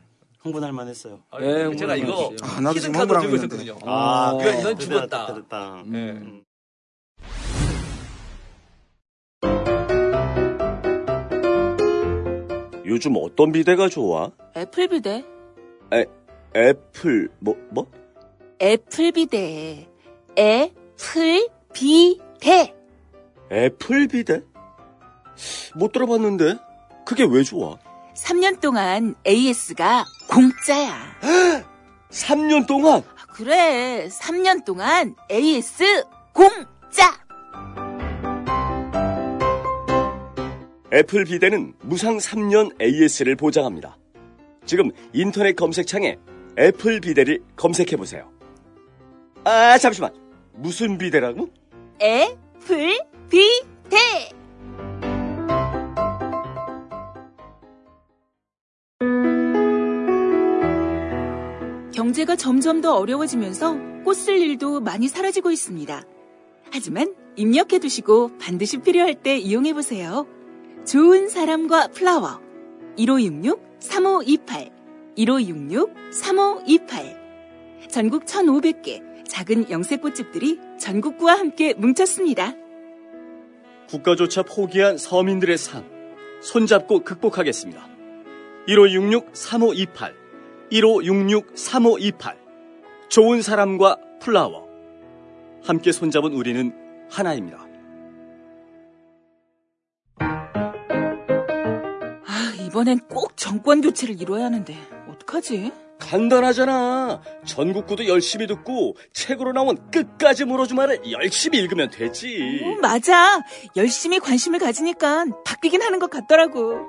Speaker 3: 흥분할 만했어요.
Speaker 5: 아,
Speaker 2: 예,
Speaker 5: 제가 이거.
Speaker 4: 아, 나도 지금 흥분하고
Speaker 5: 들고. 있었거든요.
Speaker 3: 아,
Speaker 2: 어.
Speaker 5: 그래, 넌
Speaker 3: 됐다,
Speaker 5: 죽었다.
Speaker 3: 됐다.
Speaker 2: 음.
Speaker 1: 요즘 어떤 비데가 좋아?
Speaker 6: 애플 비데.
Speaker 1: 애플 뭐 뭐?
Speaker 6: 애플 비데. 애플 비데.
Speaker 1: 애플 비데? 못 들어봤는데 그게 왜 좋아?
Speaker 6: 3년 동안 AS가 공짜야.
Speaker 1: 3년 동안
Speaker 6: 아, 그래. 3년 동안 AS 공짜.
Speaker 1: 애플 비데는 무상 3년 AS를 보장합니다. 지금 인터넷 검색창에 애플 비데를 검색해 보세요. 아 잠시만 무슨 비대라고?
Speaker 6: 애플 비대. 경제가 점점 더 어려워지면서 꽃쓸 일도 많이 사라지고 있습니다. 하지만 입력해 두시고 반드시 필요할 때 이용해 보세요. 좋은 사람과 플라워 1566-3528 1566-3528 전국 1,500개 작은 영세꽃집들이 전국구와 함께 뭉쳤습니다.
Speaker 1: 국가조차 포기한 서민들의 삶 손잡고 극복하겠습니다. 1566-3528 1566-3528 좋은 사람과 플라워 함께 손잡은 우리는 하나입니다.
Speaker 6: 아, 이번엔 꼭 정권 교체를 이뤄야 하는데 어떡하지?
Speaker 1: 간단하잖아. 전국구도 열심히 듣고 책으로 나온 끝까지 물어주마를 열심히 읽으면 되지.
Speaker 6: 어, 맞아. 열심히 관심을 가지니까 바뀌긴 하는 것 같더라고.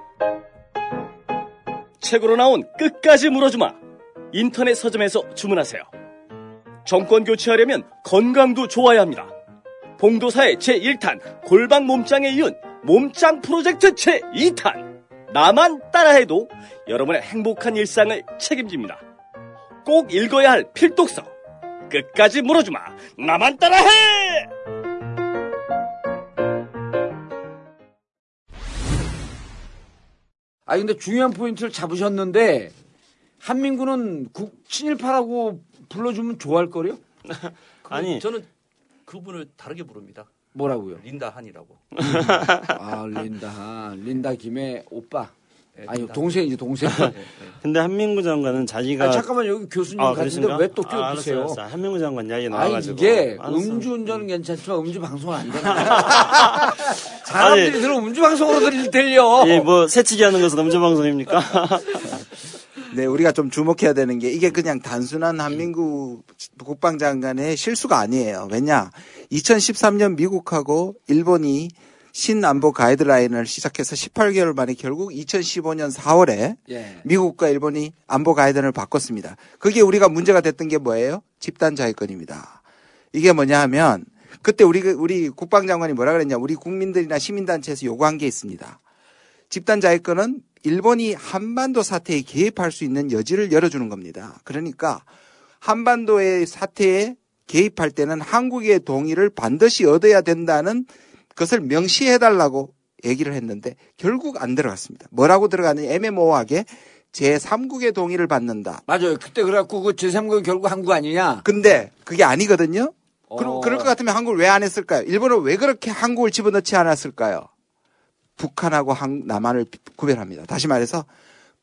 Speaker 1: 책으로 나온 끝까지 물어주마. 인터넷 서점에서 주문하세요. 정권 교체하려면 건강도 좋아야 합니다. 봉도사의 제1탄 골방 몸짱에 이은 몸짱 프로젝트 제2탄 나만 따라해도 여러분의 행복한 일상을 책임집니다. 꼭 읽어야 할 필독서 끝까지 물어주마 나만 따라해!
Speaker 2: 아 근데 중요한 포인트를 잡으셨는데 한민구는 국 친일파라고 불러주면 좋아할 거요?
Speaker 3: 아니,
Speaker 5: 저는 그분을 다르게 부릅니다.
Speaker 2: 뭐라고요?
Speaker 5: 린다 한이라고.
Speaker 2: 아 린다 린다 김의 오빠.
Speaker 5: 네,
Speaker 2: 아니. 동생이지 동생.
Speaker 3: 근데 한민구 장관은 자기가
Speaker 2: 아 잠깐만 여기 교수님
Speaker 3: 아,
Speaker 2: 같은데? 왜또
Speaker 3: 아,
Speaker 2: 끼워주세요?
Speaker 3: 알았어요. 한민구 장관 이야기
Speaker 2: 아니
Speaker 3: 나와가지고.
Speaker 2: 이게
Speaker 3: 알았어.
Speaker 2: 음주운전은 괜찮지만 음주 방송은 안 되나? 사람들이
Speaker 3: 아니.
Speaker 2: 들으면 음주 방송으로 들- 들려.
Speaker 3: 예, 뭐 새치기 하는 것은 음주 방송입니까?
Speaker 4: 네, 우리가 좀 주목해야 되는 게 이게 그냥 단순한 한민국 국방장관의 실수가 아니에요. 왜냐? 2013년 미국하고 일본이 신안보 가이드라인을 시작해서 18개월 만에 결국 2015년 4월에
Speaker 2: 예.
Speaker 4: 미국과 일본이 안보 가이드를 바꿨습니다. 그게 우리가 문제가 됐던 게 뭐예요? 집단 자위권입니다. 이게 뭐냐 하면 그때 우리 우리 국방장관이 뭐라 그랬냐? 우리 국민들이나 시민단체에서 요구한 게 있습니다. 집단 자위권은 일본이 한반도 사태에 개입할 수 있는 여지를 열어주는 겁니다. 그러니까 한반도의 사태에 개입할 때는 한국의 동의를 반드시 얻어야 된다는 것을 명시해달라고 얘기를 했는데 결국 안 들어갔습니다. 뭐라고 들어가느냐 애매모호하게 제3국의 동의를 받는다.
Speaker 2: 맞아요. 그때 그래갖고 그 제3국은 결국 한국 아니냐?
Speaker 4: 근데 그게 아니거든요. 그럼
Speaker 2: 어.
Speaker 4: 그럴 것 같으면 한국을 왜 안 했을까요? 일본은 왜 그렇게 한국을 집어넣지 않았을까요? 북한하고 한, 남한을 구별합니다. 다시 말해서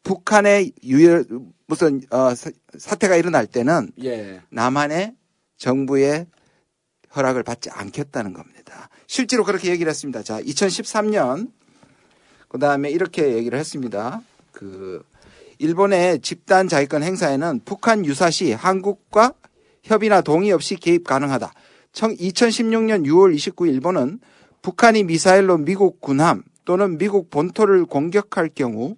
Speaker 4: 북한의 유혈 무슨 어, 사- 사태가 일어날 때는
Speaker 2: 예.
Speaker 4: 남한의 정부의 허락을 받지 않겠다는 겁니다. 실제로 그렇게 얘기를 했습니다. 자, 2013년 그 다음에 이렇게 얘기를 했습니다. 그 일본의 집단 자위권 행사에는 북한 유사시 한국과 협의나 동의 없이 개입 가능하다. 2016년 6월 29일 일본은 북한이 미사일로 미국 군함 또는 미국 본토를 공격할 경우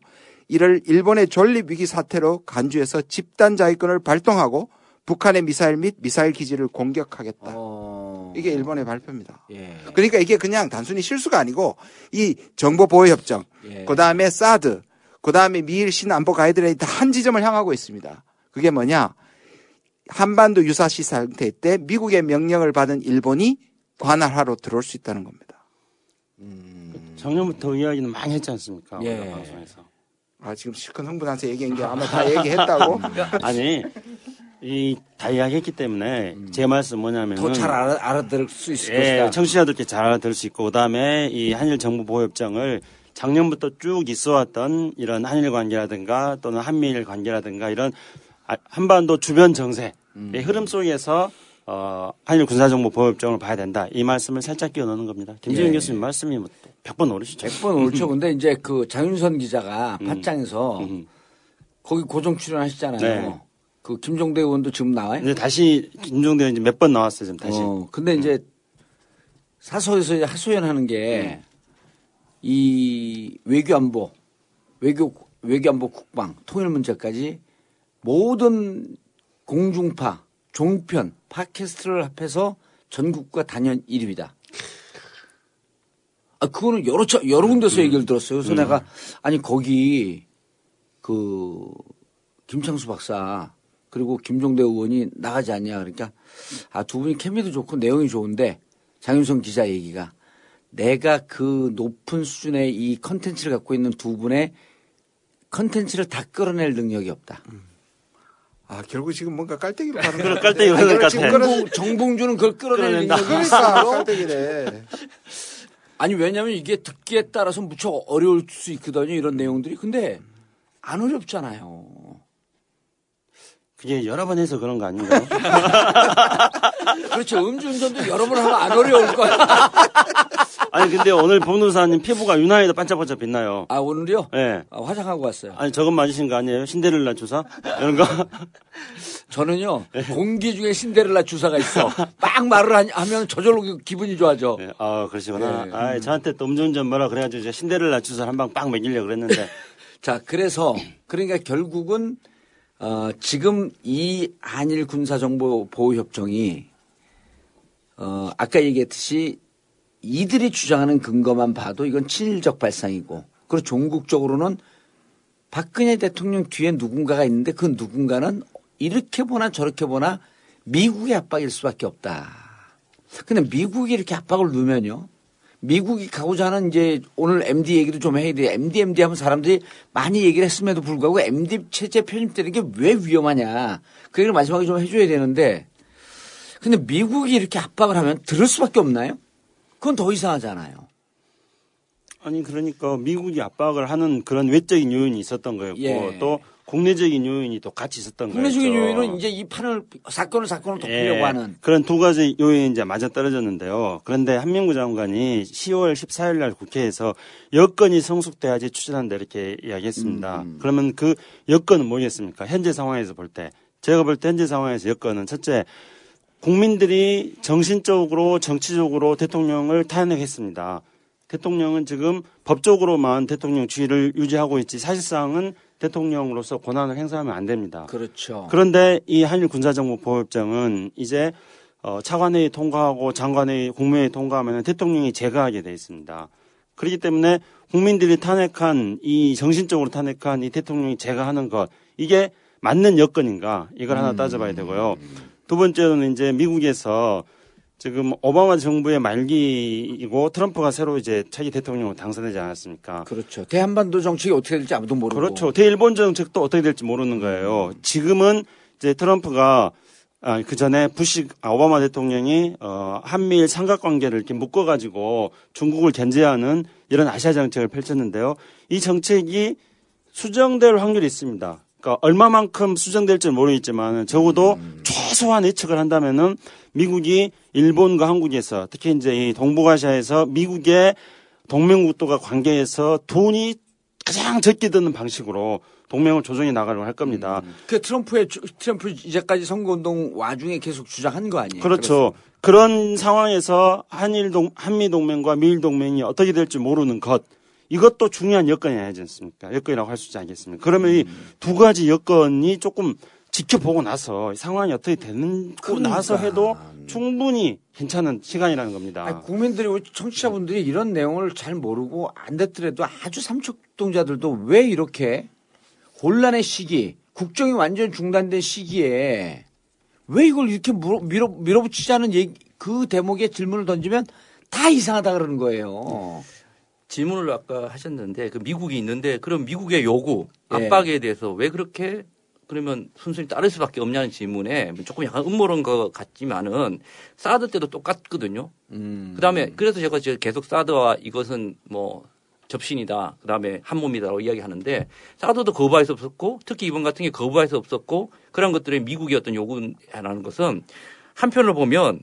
Speaker 4: 이를 일본의 존립 위기 사태로 간주해서 집단 자위권을 발동하고 북한의 미사일 및 미사일 기지를 공격하겠다.
Speaker 2: 어.
Speaker 4: 이게 일본의 발표입니다.
Speaker 2: 예.
Speaker 4: 그러니까 이게 그냥 단순히 실수가 아니고 이 정보 보호 협정,
Speaker 2: 예.
Speaker 4: 그다음에 사드, 그다음에 미일 신안보 가이드라인 다 한 지점을 향하고 있습니다. 그게 뭐냐? 한반도 유사시 상태 때 미국의 명령을 받은 일본이 관할하러 들어올 수 있다는 겁니다.
Speaker 3: 작년부터 이야기는 많이 했지 않습니까?
Speaker 2: 예.
Speaker 3: 방송에서.
Speaker 4: 아 지금 실컷 흥분해서 얘기한 게 아마 다 얘기했다고.
Speaker 3: 아니 이 다 이야기했기 때문에 제 말씀 뭐냐면은
Speaker 2: 더잘 알아, 알아들을 수 있을
Speaker 3: 예,
Speaker 2: 것이다.
Speaker 3: 청취자들께 잘 알아들을 수 있고 그다음에 이 한일 정부 보호협정을 작년부터 쭉 있어왔던 이런 한일 관계라든가 또는 한미일 관계라든가 이런 아- 한반도 주변 정세의 흐름 속에서 어, 한일 군사정보 보호협정을 봐야 된다. 이 말씀을 살짝 끼워 넣는 겁니다. 김재윤
Speaker 2: 예.
Speaker 3: 교수님 말씀이 뭐 100번 오르시죠.
Speaker 2: 100번 옳죠. 근데 이제 그 장윤선 기자가 팟짱에서
Speaker 3: 음.
Speaker 2: 거기 고정 출연하시잖아요.
Speaker 3: 네.
Speaker 2: 그 김종대 의원도 지금 나와요?
Speaker 3: 근데 다시 김종대 이제 몇 번 나왔어요, 지금 다시.
Speaker 2: 어, 근데 이제 사서에서 이제 하소연하는 게 이 외교안보, 외교 외교안보 국방, 통일 문제까지 모든 공중파, 종편, 팟캐스트를 합해서 전국과 단연 1위다. 아, 그거는 여러 차, 여러 군데서 얘기를 들었어요. 그래서 내가, 아니, 거기, 그, 김창수 박사, 그리고 김종대 의원이 나가지 않냐. 그러니까, 아, 두 분이 케미도 좋고 내용이 좋은데, 장윤성 기자 얘기가, 내가 그 높은 수준의 이 컨텐츠를 갖고 있는 두 분의 컨텐츠를 다 끌어낼 능력이 없다.
Speaker 4: 아 결국 지금 뭔가 깔때기로 가는
Speaker 3: 그런
Speaker 4: 거
Speaker 3: 깔때기
Speaker 4: 같아.
Speaker 3: 흐르는 것 같아.
Speaker 4: 그런-
Speaker 2: 정봉, 정봉주는 그걸 끌어낼. 능력이
Speaker 4: 그러니까
Speaker 2: 있어.
Speaker 4: 깔때기래.
Speaker 2: 아니 왜냐하면 이게 듣기에 따라서 무척 어려울 수 있거든요 이런 내용들이 근데 안 어렵잖아요
Speaker 3: 그게 여러 번 해서 그런 거 아닌가요?
Speaker 2: 그렇죠 음주운전도 여러 번 하면 안 어려울 거야
Speaker 3: 아니 근데 오늘 변호사님 피부가 유난히도 반짝반짝 빛나요.
Speaker 2: 아 오늘요
Speaker 3: 예.
Speaker 2: 아, 화장하고 왔어요
Speaker 3: 아니 저건 맞으신 거 아니에요? 신데렐라 주사 이런 거?
Speaker 2: 저는요
Speaker 3: 네.
Speaker 2: 공기 중에 신데렐라 주사가 있어 빡 말을 하- 하면 저절로 그 기분이 좋아져
Speaker 3: 예, 아 그러시구나.
Speaker 2: 네.
Speaker 3: 아 저한테 또 음주운전 뭐라 그래가지고 신데렐라 주사 한방빡 먹이려고 그랬는데
Speaker 2: 자, 그래서 그러니까 결국은 어, 지금 이 한일 군사정보 보호 협정이 어, 아까 얘기했듯이 이들이 주장하는 근거만 봐도 이건 친일적 발상이고 그리고 종국적으로는 박근혜 대통령 뒤에 누군가가 있는데 그 누군가는 이렇게 보나 저렇게 보나 미국의 압박일 수밖에 없다. 근데 미국이 이렇게 압박을 넣으면요. 미국이 가고자 하는 이제 오늘 MD 얘기도 좀 해야 돼. MD, MD 하면 사람들이 많이 얘기를 했음에도 불구하고 MD 체제 편입되는 게 왜 위험하냐. 그 얘기를 마지막에 좀 해줘야 되는데 근데 미국이 이렇게 압박을 하면 들을 수밖에 없나요? 그건 더 이상하잖아요.
Speaker 3: 아니 그러니까 미국이 압박을 하는 그런 외적인 요인이 있었던 거였고
Speaker 2: 예.
Speaker 3: 또 국내적인 요인이 또 같이 있었던 거예요.
Speaker 2: 국내적인 요인은 이제 이 판을 사건을 사건을 덮으려고 하는
Speaker 3: 그런 두 가지 요인이 이제 맞아 떨어졌는데요. 그런데 한명구 장관이 10월 14일 날 국회에서 여건이 성숙돼야지 추진한다 이렇게 이야기했습니다.
Speaker 2: 음.
Speaker 3: 그러면 그 여건은 뭐겠습니까? 현재 상황에서 볼 때. 제가 볼 때 현재 상황에서 여건은 첫째 국민들이 정신적으로 정치적으로 대통령을 탄핵했습니다. 대통령은 지금 법적으로만 대통령 지위를 유지하고 있지 사실상은 대통령으로서 권한을 행사하면 안 됩니다.
Speaker 2: 그렇죠.
Speaker 3: 그런데 이 한일 군사정보 보호협정은 이제 어, 차관회의 통과하고 장관회의 국무회의 통과하면 대통령이 제거하게 돼 있습니다. 그렇기 때문에 국민들이 탄핵한 이 정신적으로 탄핵한 이 대통령이 제가 하는 것 이게 맞는 여건인가 이걸 하나 따져봐야 되고요. 두 번째는 이제 미국에서 지금 오바마 정부의 말기이고 트럼프가 새로 이제 차기 대통령으로 당선되지 않았습니까?
Speaker 2: 그렇죠. 대한반도 정책이 어떻게 될지 아무도 모르고.
Speaker 3: 그렇죠. 대일본 정책도 어떻게 될지 모르는 거예요. 지금은 이제 트럼프가 아, 그 전에 부시 아, 오바마 대통령이 어, 한미일 삼각 관계를 이렇게 묶어 가지고 중국을 견제하는 이런 아시아 정책을 펼쳤는데요. 이 정책이 수정될 확률이 있습니다. 그러니까 얼마만큼 수정될지는 모르겠지만 적어도 최소한 예측을 한다면은 미국이 일본과 한국에서 특히 이제 이 동북아시아에서 미국의 동맹국도가 관계에서 돈이 가장 적게 드는 방식으로 동맹을 조정해 나가려고 할 겁니다.
Speaker 2: 그 트럼프의 주- 트럼프 이제까지 선거운동 와중에 계속 주장한 거 아니에요?
Speaker 3: 그렇죠. 그런 상황에서 한일 동 한미 동맹과 미일 동맹이 어떻게 될지 모르는 것 이것도 중요한 여건이 아니지 않습니까? 여건이라고 할 수 있지 않겠습니까? 그러면 이두 가지 여건이 조금 지켜보고 나서 이 상황이 어떻게 되는 고
Speaker 2: 그러니까.
Speaker 3: 나서 해도 충분히 괜찮은 시간이라는 겁니다.
Speaker 2: 아니, 국민들이 우리 청취자분들이 이런 내용을 잘 모르고 안 됐더라도 아주 삼척동자들도 왜 이렇게 혼란의 시기, 국정이 완전 중단된 시기에 왜 이걸 이렇게 밀어, 밀어붙이자는 얘기, 그 대목에 질문을 던지면 다 이상하다 그러는 거예요.
Speaker 5: 질문을 아까 하셨는데 그 미국이 있는데 그럼 미국의 요구
Speaker 2: 예.
Speaker 5: 압박에 대해서 왜 그렇게 그러면 순순히 따를 수밖에 없냐는 질문에 조금 약간 음모론 것 같지만은 사드 때도 똑같거든요.
Speaker 2: 음.
Speaker 5: 그다음에 그래서 제가 계속 사드와 이것은 뭐 접신이다. 그다음에 한 몸이다라고 이야기하는데 사드도 거부할 수 없었고 특히 이번 같은 게 거부할 수 없었고 그런 것들이 미국의 어떤 요구라는 것은 한편으로 보면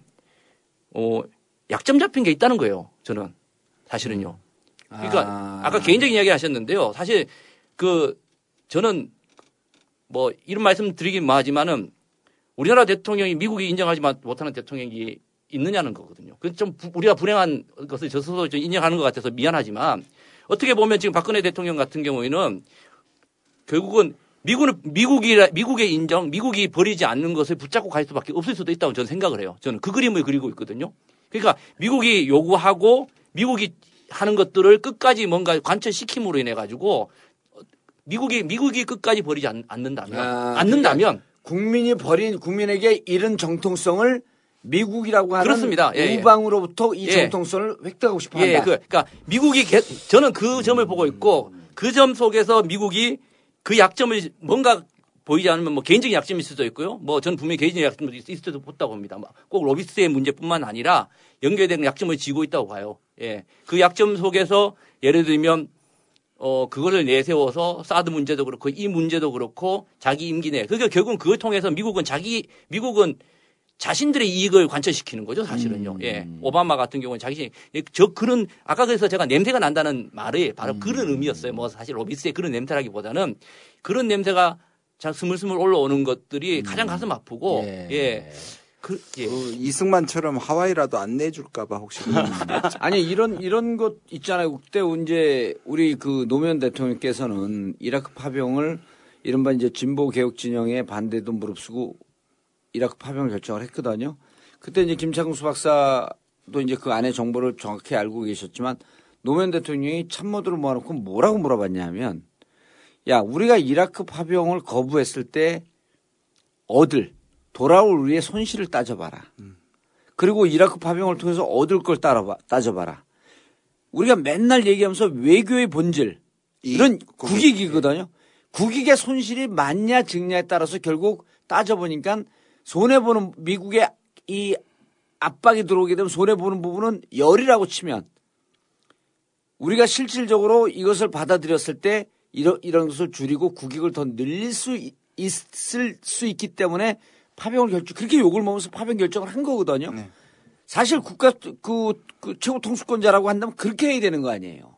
Speaker 5: 어 약점 잡힌 게 있다는 거예요. 저는 사실은요. 그러니까
Speaker 2: 아.
Speaker 5: 아. 까 개인적인 이야기 하셨는데요. 사실 그 저는 뭐 이런 말씀 드리긴 뭐하지만은 우리나라 대통령이 미국이 인정하지 못하는 대통령이 있느냐는 거거든요. 그좀 우리가 불행한 것을 저 스스로 좀 인정하는 것 같아서 미안하지만 어떻게 보면 지금 박근혜 대통령 같은 경우에는 결국은 미국은 미국이 미국의 인정, 미국이 버리지 않는 것을 붙잡고 갈 수밖에 없을 수도 있다고 저는 생각을 해요. 저는 그 그림을 그리고 있거든요. 그러니까 미국이 요구하고 미국이 하는 것들을 끝까지 뭔가 관철시킴으로 인해 가지고 미국이 미국이 끝까지 버리지 않, 않는다면
Speaker 2: 아,
Speaker 5: 않는다면
Speaker 2: 국민이 버린 국민에게 잃은 정통성을 미국이라고 하는
Speaker 5: 그렇습니다. 예, 예.
Speaker 2: 우방으로부터 이
Speaker 5: 예.
Speaker 2: 정통성을 획득하고 싶어 한다.
Speaker 5: 예, 그, 그러니까 미국이 개- 저는 그 점을 보고 있고 그 점 속에서 미국이 그 약점을 뭔가 보이지 않으면 뭐 개인적인 약점일 수도 있고요. 뭐 저는 분명히 개인적인 약점도 있을 수도 있다고 봅니다. 뭐꼭 로비스의 문제뿐만 아니라 연결되는 약점을 지고 있다고 봐요. 예. 그 약점 속에서 예를 들면 어, 그거를 내세워서 사드 문제도 그렇고 이 문제도 그렇고 자기 임기 내. 그러니까 결국은 그걸 통해서 미국은 자기, 미국은 자신들의 이익을 관철시키는 거죠, 사실은요. 예. 오바마 같은 경우는 자기, 예, 저 그런, 아까 그래서 제가 냄새가 난다는 말이 바로 그런 의미였어요. 뭐 사실 로비스의 그런 냄새라기보다는 그런 냄새가 자, 스물스물 올라오는 것들이 가장 가슴 아프고,
Speaker 2: 예.
Speaker 5: 예. 그, 예.
Speaker 4: 그 이승만처럼 하와이라도 안 내줄까봐 혹시
Speaker 2: 아니 이런 이런 것 있잖아요. 그때 이제 우리 그 노무현 대통령께서는 이라크 파병을 이른바 이제 진보 개혁 진영의 반대도 무릅쓰고 이라크 파병 결정을 했거든요. 그때 이제 김창수 박사도 이제 그 안에 정보를 정확히 알고 계셨지만 노무현 대통령이 참모들을 모아놓고 뭐라고 물어봤냐면 야 우리가 이라크 파병을 거부했을 때 얻을 돌아올 우리의 손실을 따져봐라. 그리고 이라크 파병을 통해서 얻을 걸 따라봐, 따져봐라. 우리가 맨날 얘기하면서 외교의 본질 이런
Speaker 4: 이-
Speaker 2: 국익 이거든요. 국익의 손실이 맞냐 증냐에 따라서 결국 따져보니까 손해보는 미국의 이 압박이 들어오게 되면 손해보는 부분은 열이라고 치면 우리가 실질적으로 이것을 받아들였을 때 이런, 이런 것을 줄이고 국익을 더 늘릴 수 있- 있을 수 있기 때문에 파병을 결정 그렇게 욕을 먹으면서 파병 결정을 한 거거든요.
Speaker 4: 네.
Speaker 2: 사실 국가 그, 그 최고 통수권자라고 한다면 그렇게 해야 되는 거 아니에요.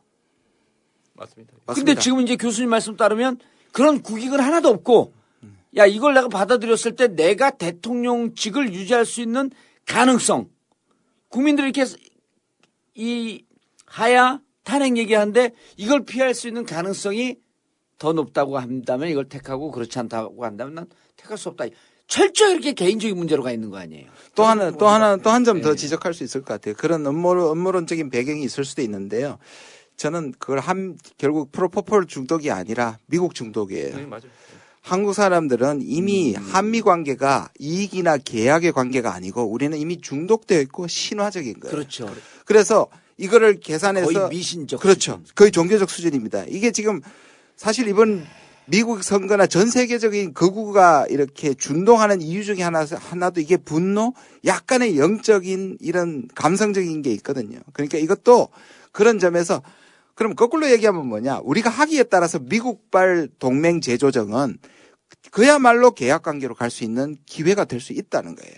Speaker 5: 맞습니다.
Speaker 2: 근데
Speaker 4: 맞습니다.
Speaker 2: 지금 이제 교수님 말씀 따르면 그런 국익은 하나도 없고 야 이걸 내가 받아들였을 때 내가 대통령직을 유지할 수 있는 가능성 국민들이 이렇게 이 하야 탄핵 얘기하는데 이걸 피할 수 있는 가능성이 더 높다고 한다면 이걸 택하고 그렇지 않다고 한다면 난 택할 수 없다. 철저히 이렇게 개인적인 문제로 가 있는 거 아니에요.
Speaker 4: 또 하나 또 하나 또 한 점더
Speaker 2: 네.
Speaker 4: 지적할 수 있을 것 같아요. 그런 음모론, 음모론적인 배경이 있을 수도 있는데요. 저는 그걸 한 결국 프로포폴 중독이 아니라 미국 중독이에요.
Speaker 5: 네, 맞아요.
Speaker 4: 한국 사람들은 이미 한미 관계가 이익이나 계약의 관계가 아니고 우리는 이미 중독되어 있고 신화적인 거예요.
Speaker 2: 그렇죠.
Speaker 4: 그래서 이거를 계산해서
Speaker 2: 거의 미신적.
Speaker 4: 그렇죠. 거의 종교적 수준입니다. 이게 지금 사실 이번 미국 선거나 전 세계적인 극우가 이렇게 준동하는 이유 중에 하나, 하나도 이게 분노, 약간의 영적인 이런 감성적인 게 있거든요. 그러니까 이것도 그런 점에서 그럼 거꾸로 얘기하면 뭐냐. 우리가 하기에 따라서 미국발 동맹 재조정은 그야말로 계약 관계로 갈 수 있는 기회가 될 수 있다는 거예요.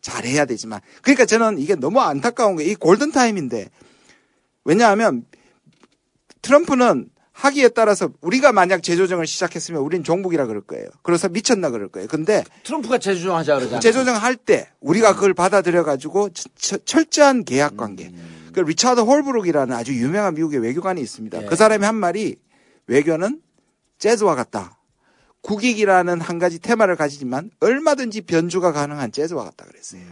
Speaker 4: 잘해야 되지만. 그러니까 저는 이게 너무 안타까운 게 이 골든타임인데 왜냐하면 트럼프는 하기에 따라서 우리가 만약 재조정을 시작했으면 우리는 종북이라 그럴 거예요. 그래서 미쳤나 그럴 거예요. 근데
Speaker 2: 트럼프가 재조정 하자 그러잖아요.
Speaker 4: 재조정 할 때 우리가 그걸 받아들여 가지고 철저한 계약 관계. 그 리차드 홀브룩이라는 아주 유명한 미국의 외교관이 있습니다.
Speaker 2: 예.
Speaker 4: 그 사람이 한 말이 외교는 재즈와 같다. 국익이라는 한 가지 테마를 가지지만 얼마든지 변주가 가능한 재즈와 같다 그랬어요.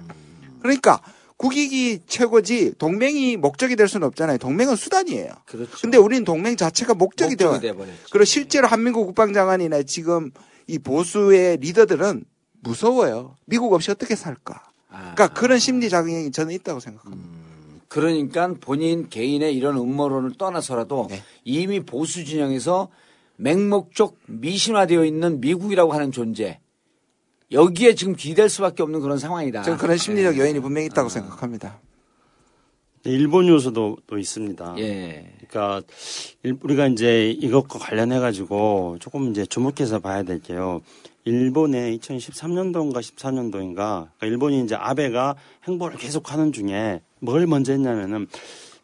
Speaker 4: 그러니까 국익이 최고지 동맹이 목적이 될 수는 없잖아요. 동맹은 수단이에요.
Speaker 2: 그렇죠.
Speaker 4: 근데 우리는 동맹 자체가 목적이 되어
Speaker 2: 목적이 돼버렸죠.
Speaker 4: 그리고 실제로 한민국 국방장관이나 지금 이 보수의 리더들은 무서워요. 미국 없이 어떻게 살까?
Speaker 2: 아.
Speaker 4: 그러니까 그런 심리 작용이 저는 있다고 생각합니다.
Speaker 2: 그러니까 본인 개인의 이런 음모론을 떠나서라도
Speaker 4: 네.
Speaker 2: 이미 보수 진영에서 맹목적 미신화되어 있는 미국이라고 하는 존재 여기에 지금 기댈 수밖에 없는 그런 상황이다.
Speaker 4: 저는 그런 심리적 요인이 분명히 있다고 생각합니다.
Speaker 3: 일본 요소도 또 있습니다.
Speaker 2: 예.
Speaker 3: 그러니까 일- 우리가 이제 이것과 관련해 가지고 조금 이제 주목해서 봐야 될 게요. 일본의 2013년도인가 14년도인가 그러니까 일본이 이제 아베가 행보를 계속하는 중에 뭘 먼저 했냐면은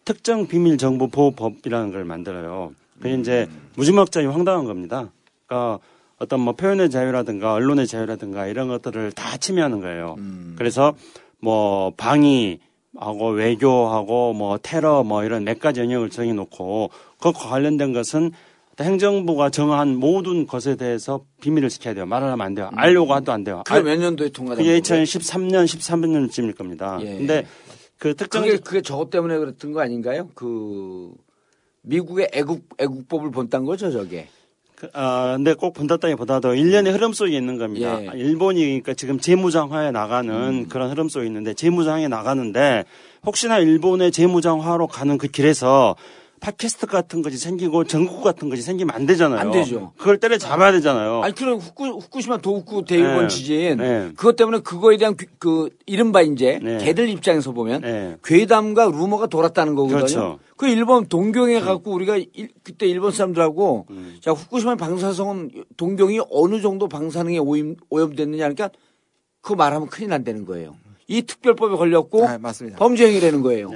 Speaker 3: 특정 비밀 정보 보호법이라는 걸 만들어요. 그게 이제 무지막지하게 황당한 겁니다. 그러니까 어떤 뭐 표현의 자유라든가 언론의 자유라든가 이런 것들을 다 침해하는 거예요. 그래서 뭐 방위 하고 외교하고 뭐 테러 뭐 이런 몇 가지 영역을 정해놓고 그것과 관련된 것은 행정부가 정한 모든 것에 대해서 비밀을 지켜야 돼요. 말을 하면 안 돼요. 알려고 해도 안 돼요.
Speaker 2: 그게 몇 년도에 통과된 거고요?
Speaker 3: 2013년, 13년쯤일 겁니다.
Speaker 2: 예.
Speaker 3: 근데 그 특정
Speaker 2: 그게 그게 저것 때문에 그랬던 거 아닌가요? 그 미국의 애국 애국법을 본딴 거죠, 저게.
Speaker 3: 그, 아, 근데 꼭 본다기보다도 일련의 흐름 속에 있는 겁니다.
Speaker 2: 예.
Speaker 3: 일본이 그러니까 지금 재무장화에 나가는 그런 흐름 속에 있는데 재무장에 나가는데 혹시나 일본의 재무장화로 가는 그 길에서 팟캐스트 같은 것이 생기고 전국 같은 것이 생기면 안 되잖아요.
Speaker 2: 안 되죠.
Speaker 3: 그걸 때려 잡아야 되잖아요.
Speaker 2: 아니 그럼 후쿠, 후쿠시마 도후쿠 대일본
Speaker 3: 네.
Speaker 2: 지진
Speaker 3: 네.
Speaker 2: 그것 때문에 그거에 대한 그, 그 이른바 이제
Speaker 3: 네.
Speaker 2: 걔들 입장에서 보면
Speaker 3: 네.
Speaker 2: 괴담과 루머가 돌았다는 거거든요.
Speaker 3: 그렇죠.
Speaker 2: 그 일본 동경에 갖고 우리가 일- 그때 일본 사람들하고
Speaker 3: 음.
Speaker 2: 자 후쿠시마 방사성은 동경이 어느 정도 방사능에 오염, 오염됐느냐 그러니까 그거 말하면 큰일 난다는 거예요. 이 특별법에 걸렸고
Speaker 4: 아, 맞습니다.
Speaker 2: 범죄 행위라는 거예요.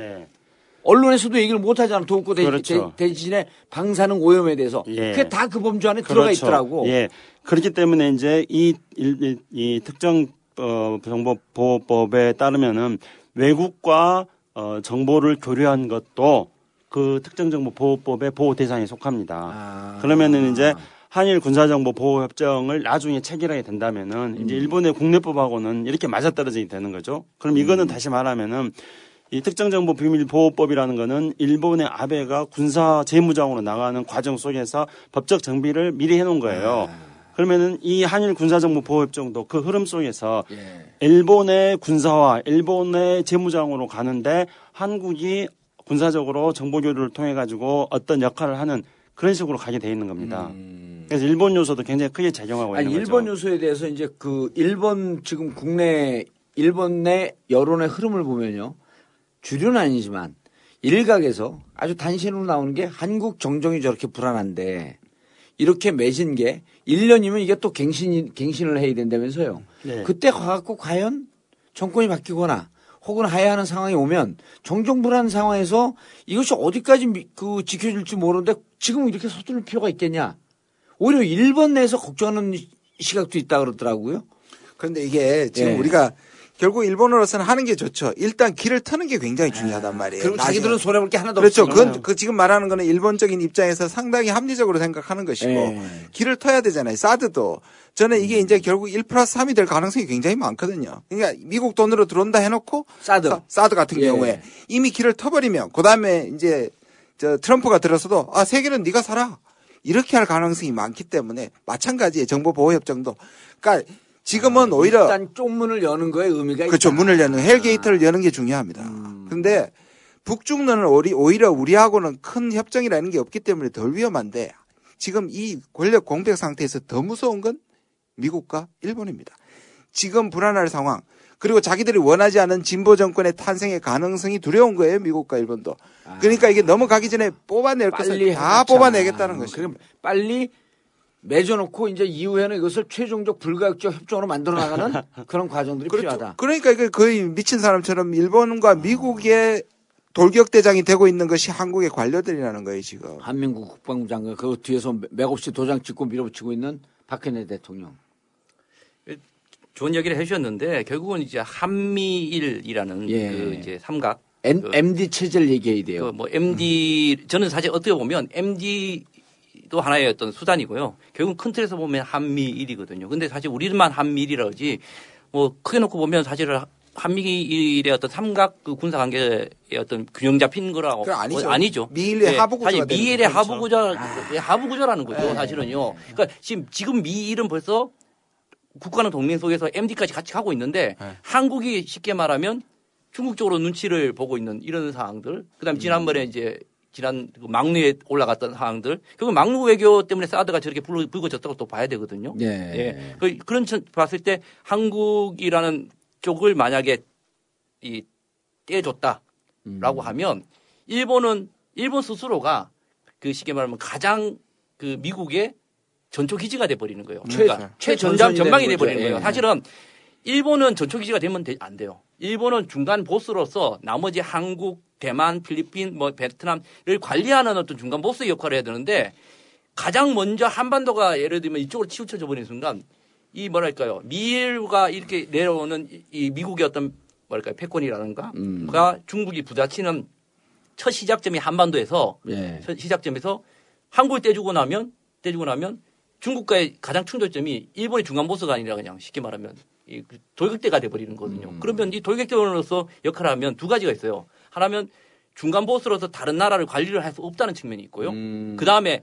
Speaker 3: 네.
Speaker 2: 언론에서도 얘기를 못 하잖아. 도쿄 대,
Speaker 3: 그렇죠.
Speaker 2: 대, 진의 방사능 오염에 대해서.
Speaker 3: 예.
Speaker 2: 그게 다 그 범주 안에 들어가
Speaker 3: 그렇죠.
Speaker 2: 있더라고.
Speaker 3: 예. 그렇기 때문에 이제 이, 일- 이, 이 특정 어, 정보보호법에 따르면은 외국과 어, 정보를 교류한 것도 그 특정 정보 보호법의 보호 대상에 속합니다.
Speaker 2: 아.
Speaker 3: 그러면은 이제 한일 군사정보 보호 협정을 나중에 체결하게 된다면은
Speaker 2: 음.
Speaker 3: 이제 일본의 국내법하고는 이렇게 맞아떨어지게 되는 거죠. 그럼
Speaker 2: 음.
Speaker 3: 이거는 다시 말하면은 이 특정 정보 비밀 보호법이라는 거는 일본의 아베가 군사 재무장으로 나가는 과정 속에서 법적 정비를 미리 해놓은 거예요.
Speaker 2: 아.
Speaker 3: 그러면은 이 한일 군사정보 보호협정도 그 흐름 속에서
Speaker 2: 예.
Speaker 3: 일본의 군사화, 일본의 재무장으로 가는데 한국이 군사적으로 정보 교류를 통해 가지고 어떤 역할을 하는 그런 식으로 가게 돼 있는 겁니다. 그래서 일본 요소도 굉장히 크게 작용하고
Speaker 2: 음. 아니,
Speaker 3: 있는
Speaker 2: 일본
Speaker 3: 거죠.
Speaker 2: 요소에 대해서 이제 그 일본 지금 국내 일본 내 여론의 흐름을 보면요. 주류는 아니지만 일각에서 아주 단신으로 나오는 게 한국 정정이 저렇게 불안한데 이렇게 맺은 게 1년이면 이게 또 갱신, 갱신을 해야 된다면서요.
Speaker 3: 네.
Speaker 2: 그때 가갖고 과연 정권이 바뀌거나 혹은 하야하는 상황이 오면 정정불안 상황에서 이것이 어디까지 미- 그 지켜질지 모르는데 지금 이렇게 서두를 필요가 있겠냐. 오히려 일본 내에서 걱정하는 시각도 있다 그러더라고요.
Speaker 4: 그런데 이게 지금
Speaker 2: 예.
Speaker 4: 우리가 결국 일본으로서는 하는 게 좋죠. 일단 길을 트는 게 굉장히 중요하단 말이에요.
Speaker 2: 그리고. 자기들은 손해볼 게 하나도
Speaker 4: 그렇죠.
Speaker 2: 없잖아요.
Speaker 4: 그건 그 지금 말하는 거는 일본적인 입장에서 상당히 합리적으로 생각하는 것이고
Speaker 2: 예.
Speaker 4: 길을 터야 되잖아요. 사드도 저는 이게 이제 결국 1 플러스 3이 될 가능성이 굉장히 많거든요. 그러니까 미국 돈으로 들어온다 해놓고
Speaker 2: 사드.
Speaker 4: 사, 드 같은
Speaker 2: 예.
Speaker 4: 경우에 이미 길을 터버리면 그 다음에 이제 저 트럼프가 들어서도 아 세 개는 네가 사라 이렇게 할 가능성이 많기 때문에 마찬가지의 정보 보호 협정도 그러니까 지금은 오히려
Speaker 2: 일단 쪽문을 여는 거에 의미가
Speaker 4: 그렇죠
Speaker 2: 있다.
Speaker 4: 문을 여는 hell gate를 여는 게 중요합니다. 근데 북중로는 오히려 우리하고는 큰 협정이라는 게 없기 때문에 덜 위험한데 지금 이 권력 공백 상태에서 더 무서운 건 미국과 일본입니다. 지금 불안할 상황 그리고 자기들이 원하지 않은 진보 정권의 탄생의 가능성이 두려운 거예요 미국과 일본도. 그러니까 이게 넘어가기 전에 뽑아낼 것을 다. 뽑아내겠다는 것이죠.
Speaker 2: 그럼 빨리 맺어놓고 이제 이후에는 이것을 최종적 불가역적 협정으로 만들어 나가는 그런 과정들이 필요하다.
Speaker 4: 그러니까 이게 거의 미친 사람처럼 일본과 미국의 돌격대장이 되고 있는 것이 한국의 관료들이라는 거예요 지금.
Speaker 2: 한민국 국방부 장관 그 뒤에서 맥없이 도장 찍고 밀어붙이고 있는 박근혜 대통령.
Speaker 5: 좋은 얘기를 해주셨는데 결국은 이제 한미일이라는
Speaker 2: 예.
Speaker 5: 그 이제 삼각
Speaker 2: M,
Speaker 5: 그-
Speaker 2: MD 체제를 얘기해야 돼요.
Speaker 5: 그 뭐 MD 저는 사실 어떻게 보면 MD 도 하나의 어떤 수단이고요. 결국 큰 틀에서 보면 한미일이거든요. 근데 사실 우리만 한미일이라 그러지 뭐 크게 놓고 보면 사실은 한미일의 어떤 삼각 그 군사 관계의 어떤 균형 잡힌 거라고
Speaker 4: 아니죠.
Speaker 5: 뭐 아니죠.
Speaker 4: 미일의
Speaker 5: 예,
Speaker 4: 하부 구조가
Speaker 5: 사실 미일의. 하부 구조 예, 하부 구조라는 거죠. 사실은요. 그러니까 지금 지금 미일은 벌써 국가는 동맹 속에서 MD까지 같이 가고 있는데 한국이 쉽게 말하면 중국 쪽으로 눈치를 보고 있는 이런 상황들. 그다음 에 지난번에 이제 지난 그 막루에 올라갔던 상황들. 결국 막루 외교 때문에 사드가 저렇게 불- 불거졌다고 또 봐야 되거든요.
Speaker 2: 예.
Speaker 5: 예. 그- 그런 천 봤을 때 한국이라는 쪽을 만약에 이 떼줬다라고
Speaker 2: 음.
Speaker 5: 하면 일본은 일본 스스로가 그 쉽게 말하면 가장 그 미국의 전초 기지가 돼 버리는 거예요.
Speaker 2: 최-
Speaker 5: 그러니까 최전장
Speaker 2: 최전선이
Speaker 5: 전망이 돼 버리는. 거예요.
Speaker 2: 예.
Speaker 5: 사실은 일본은 전초 기지가 되면 되- 안 돼요. 일본은 중간 보스로서 나머지 한국, 대만, 필리핀, 뭐 베트남을 관리하는 어떤 중간 보스 역할을 해야 되는데 가장 먼저 한반도가 예를 들면 이쪽으로 치우쳐져 버리는 순간 이 뭐랄까요 미일과 이렇게 내려오는 이- 이 미국의 어떤 뭐랄까요 패권이라는가
Speaker 2: 음.
Speaker 5: 가 중국이 부딪히는 첫 시작점이 한반도에서
Speaker 2: 예.
Speaker 5: 첫 시작점에서 한국을 떼주고 나면 떼주고 나면 중국과의 가장 충돌점이 일본의 중간 보스가 아니라 그냥 쉽게 말하면 이 돌격대가 돼버리는 거거든요.
Speaker 2: 음.
Speaker 5: 그러면 이 돌격대원으로서 역할을 하면 두 가지가 있어요. 하나면 중간 보스로서 다른 나라를 관리를 할 수 없다는 측면이 있고요.
Speaker 2: 음.
Speaker 5: 그 다음에